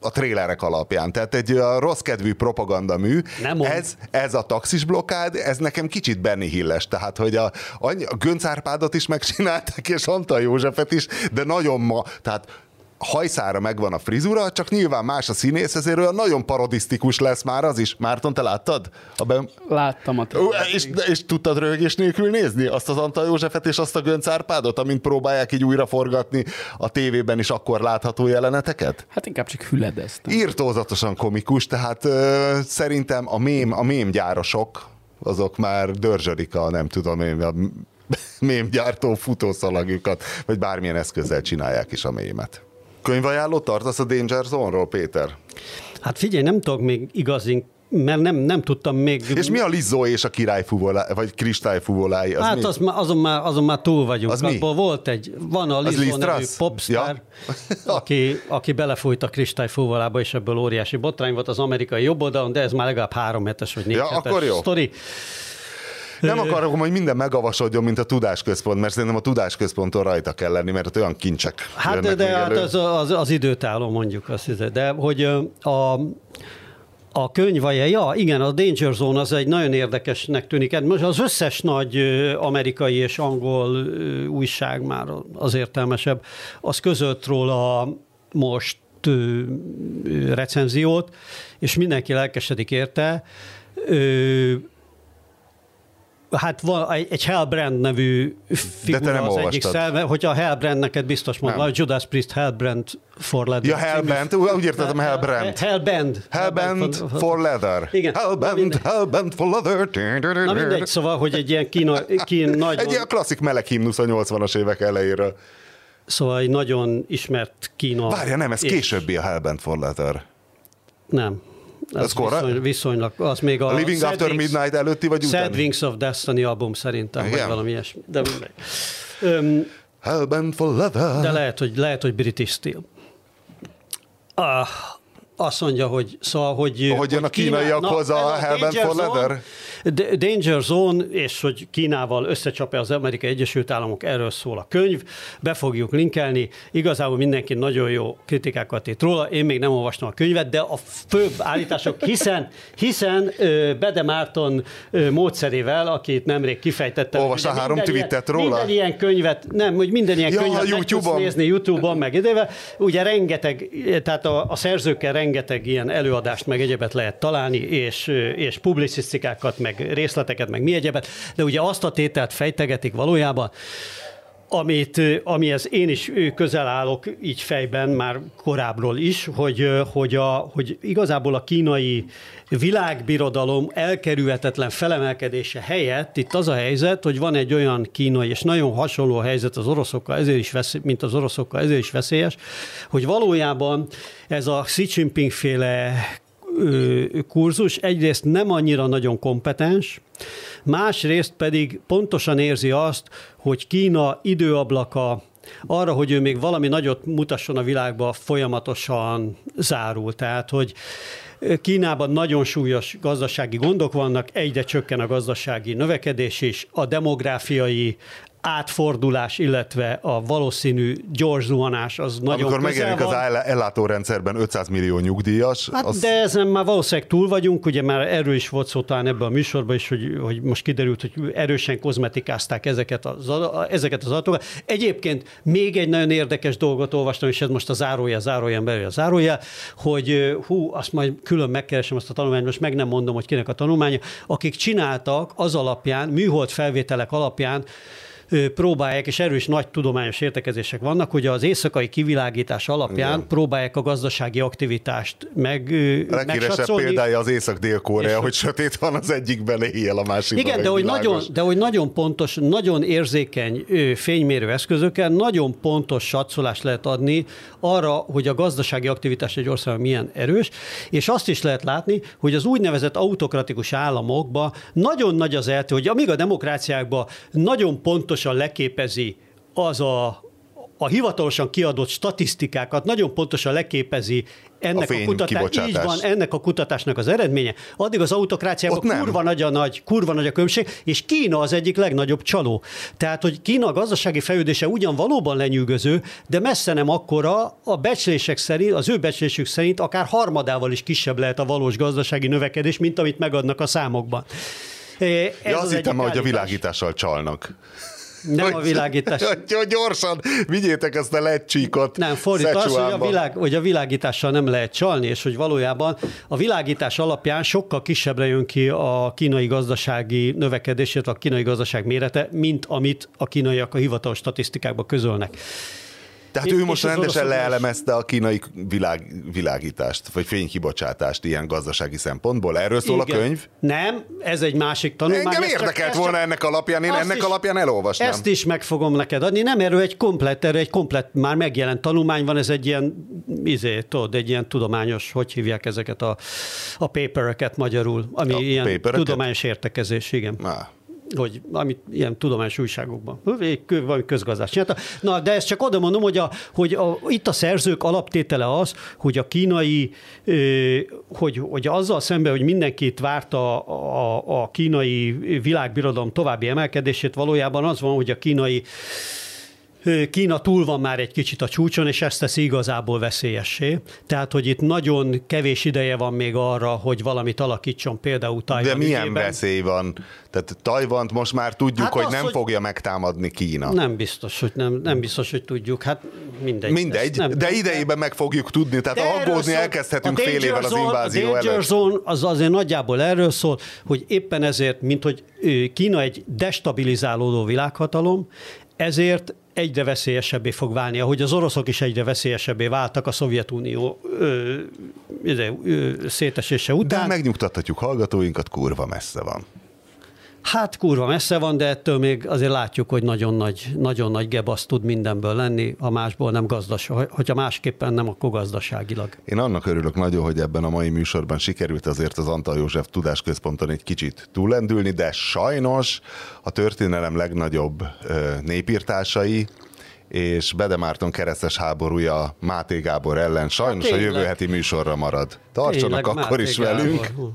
a trélerek alapján. Tehát egy olyan rossz kedvű propagandamű. Nem ez, ez a taxis blokkád, ez nekem kicsit Benny Hilles, tehát hogy a, a Gönc Árpádot is megcsinálták, és Antal Józsefet is, de nagyon ma, tehát hajszára megvan a frizura, csak nyilván más a színész, ezért olyan nagyon parodisztikus lesz már az is. Márton, te láttad? A be... Láttam a és, és tudtad röhögés nélkül nézni azt az Antal Józsefet és azt a Gönc Árpádot, amint próbálják így újra forgatni a tévében is akkor látható jeleneteket? Hát inkább csak hüledeztem. Írtózatosan komikus, tehát ö, szerintem a mém, a mémgyárosok, azok már dörzsölik a nem tudom én, a mémgyártó futószalagjukat, vagy bármilyen eszközzel csinálják is a mémet. Könyvajánlót tartasz a Danger Zone-ról, Péter? Hát figyelj, nem tudok még igazin, mert nem, nem tudtam még... És mi a Lizzó és a király fuvolá, vagy kristály fuvolái? Az hát mi? az, azon, már, azon már túl vagyunk. Az mi? Abból volt egy, van a Lizzo Liz nevű popstar, Ja. aki, aki belefújt a kristályfúvalába, és ebből óriási botrány volt az amerikai jobboldalon, de ez már legalább három hetes vagy négy Ja, hetes akkor jó. sztori. Nem akarom, hogy minden megavasodjon, mint a tudásközpont, mert szerintem a tudásközponton rajta kell lenni, mert ott olyan kincsek Hát de még hát az, az, az időtálló mondjuk, azt hiszem. De hogy a, a könyvaja, ja, igen, a Danger Zone az egy nagyon érdekesnek tűnik. Hát Most az összes nagy amerikai és angol újság már az értelmesebb, az közölt róla most recenziót, és mindenki lelkesedik érte. Hát van egy, Hellbrand nevű figura nem az egyik olvastad. szelve, hogyha Hellbrand neked biztos Nem. hogy Judas Priest Hellbrand for Leather. Ja, Hellbent, úgy értettem Hellbrand. Hellband. Hellbent for leather. Igen. Mindegy. Hellbent for leather. Na mindegy, szóval, hogy egy ilyen kína, kín, nagyon, Egy ilyen klasszik meleg himnusz a 80-as évek elejéről. szóval egy nagyon ismert kína. Várja, nem, ez és- későbbi a Hellbent for leather. Nem. Ez korra- viszony, viszonylag, az még a, A Living Sad After Wings- Midnight előtti vagy Sad utáni? Wings of Destiny album szerintem, vagy Igen? valami ilyesmi. De mindegy. Öm, Hellbent for leather. De lehet, hogy, lehet, hogy British Steel. Ah, azt mondja, hogy szóval, hogy... Hogy jön a Kína- kínaiakhoz a ez Hellbent Danger for Zone- Leather? Danger Zone, és hogy Kínával összecsapja az Amerikai Egyesült Államok, erről szól a könyv, be fogjuk linkelni. Igazából mindenki nagyon jó kritikákat írt róla, én még nem olvastam a könyvet, de a főbb állítások, hiszen, hiszen Bede Márton módszerével, akit nemrég kifejtettem. Olvastál ugye három tweetet róla? Minden ilyen könyvet, nem, hogy minden ilyen Ja, könyvet a YouTube-on. nézni YouTube-on, meg idével. Ugye rengeteg, tehát a, a szerzőkkel rengeteg ilyen előadást, meg egyebet lehet találni, és, és publicisztikákat, meg részleteket, meg mi egyebet, de ugye azt a tételt fejtegetik valójában, amit, amihez én is közel állok így fejben már korábbról is, hogy, hogy, a, hogy igazából a kínai világbirodalom elkerülhetetlen felemelkedése helyett itt az a helyzet, hogy van egy olyan kínai, és nagyon hasonló helyzet az oroszokkal, ezért is veszély, mint az oroszokkal, ezért is veszélyes, hogy valójában ez a Xi Jinping féle kurzus egyrészt nem annyira nagyon kompetens, másrészt pedig pontosan érzi azt, hogy Kína időablaka arra, hogy ő még valami nagyot mutasson a világba, folyamatosan zárul. Tehát, hogy Kínában nagyon súlyos gazdasági gondok vannak, egyre csökken a gazdasági növekedés is, a demográfiai átfordulás, illetve a valószínű gyors zuhanás az nagyon Amikor megjelenik az ellátórendszerben 500 millió nyugdíjas, Hát az de ezen már valószínűleg túl vagyunk, ugye már erről is volt szó talán ebben a műsorban is, hogy, hogy most kiderült, hogy erősen kozmetikázták ezeket az, ezeket az adatokat. Egyébként még egy nagyon érdekes dolgot olvastam, és ez most a zárója, záróján belül a zárója, hogy hú, azt majd külön megkeresem azt a tanulmányt, most meg nem mondom, hogy kinek a tanulmánya, akik csináltak az alapján, műhold felvételek alapján, próbálják, és erős nagy tudományos értekezések vannak, hogy az éjszakai kivilágítás alapján Igen. próbálják a gazdasági aktivitást meg, leghíresebb példája az Észak-Dél-Korea, És- hogy sötét van az egyikben, éjjel a másikban. Igen, de hogy, nagyon, de hogy nagyon pontos, nagyon érzékeny fénymérő eszközökkel nagyon pontos satszolást lehet adni arra, hogy a gazdasági aktivitás egy országban milyen erős, és azt is lehet látni, hogy az úgynevezett autokratikus államokban nagyon nagy az eltő, hogy amíg a demokráciákban nagyon pontosan leképezi az a a hivatalosan kiadott statisztikákat nagyon pontosan leképezi ennek A a, kutatás, így van, ennek a kutatásnak az eredménye, addig az autokráciában kurva nagy a nagy, kurva nagy a különbség, és Kína az egyik legnagyobb csaló. Tehát, hogy Kína gazdasági fejlődése ugyan valóban lenyűgöző, de messze nem akkora, a becslések szerint, az ő becslésük szerint akár harmadával is kisebb lehet a valós gazdasági növekedés, mint amit megadnak a számokban. Ez Ja, azt az hittem, hogy a világítással csalnak. Nem a világítás. Hogy, hogy gyorsan vigyétek ezt a lecsíkot Nem, fordítva az, hogy a, világ, hogy a világítással nem lehet csalni, és hogy valójában a világítás alapján sokkal kisebbre jön ki a kínai gazdasági növekedés, illetve a kínai gazdaság mérete, mint amit a kínaiak a hivatalos statisztikákban közölnek. Tehát ő most rendesen oroszok leelemezte a kínai világ, világítást, vagy fénykibocsátást ilyen gazdasági szempontból. Erről szól Igen. a könyv? Nem, ez egy másik tanulmány. Engem ez csak- érdekelt ez volna csak- ennek alapján, én ennek is- alapján elolvasnám. Ezt is meg fogom neked adni. Nem, erről egy komplet, erről egy komplet, már megjelent tanulmány van, ez egy ilyen, izé, tudod, egy ilyen tudományos, hogy hívják ezeket a, a papereket magyarul, ami A ilyen papereket? tudományos értekezés, igen. Na, hogy amit ilyen tudományos újságokban, valami közgazdás csinálta. Na, de ezt csak oda mondom, hogy, a, hogy a, itt a szerzők alaptétele az, hogy a kínai, hogy, hogy azzal szemben, hogy mindenkit várta a, a, a kínai világbirodalom további emelkedését, valójában az van, hogy a kínai Kína túl van már egy kicsit a csúcson, és ezt teszi igazából veszélyessé. Tehát, hogy itt nagyon kevés ideje van még arra, hogy valamit alakítson például Tajvan De milyen ügyében. veszély van? Tehát Tajvant most már tudjuk, Hát hogy az, nem hogy- fogja megtámadni Kína. Nem biztos, hogy nem, nem biztos, hogy tudjuk. Hát mindegy. Mindegy, nem, de idejében meg fogjuk tudni, tehát De aggódni szól- elkezdhetünk fél évvel az invázió A előtt. zone az azért nagyjából erről szól, hogy éppen ezért, mint hogy Kína egy destabilizálódó világhatalom, ezért egyre veszélyesebbé fog válni, ahogy az oroszok is egyre veszélyesebbé váltak a Szovjetunió ö, ide, ö, szétesése De után. megnyugtathatjuk hallgatóinkat, kurva messze van. Hát kurva messze van, de ettől még azért látjuk, hogy nagyon nagy, nagyon nagy gebasz tud mindenből lenni, a másból nem gazdaság, hogyha másképpen nem, akkor gazdaságilag. Én annak örülök nagyon, hogy ebben a mai műsorban sikerült azért az Antal József Tudásközponton egy kicsit túllendülni, de sajnos a történelem legnagyobb népírtásai és Bede Márton keresztes háborúja Máté Gábor ellen sajnos a Tényleg. jövő heti műsorra marad. Tartsanak Tényleg, akkor Máté is velünk. Gábor.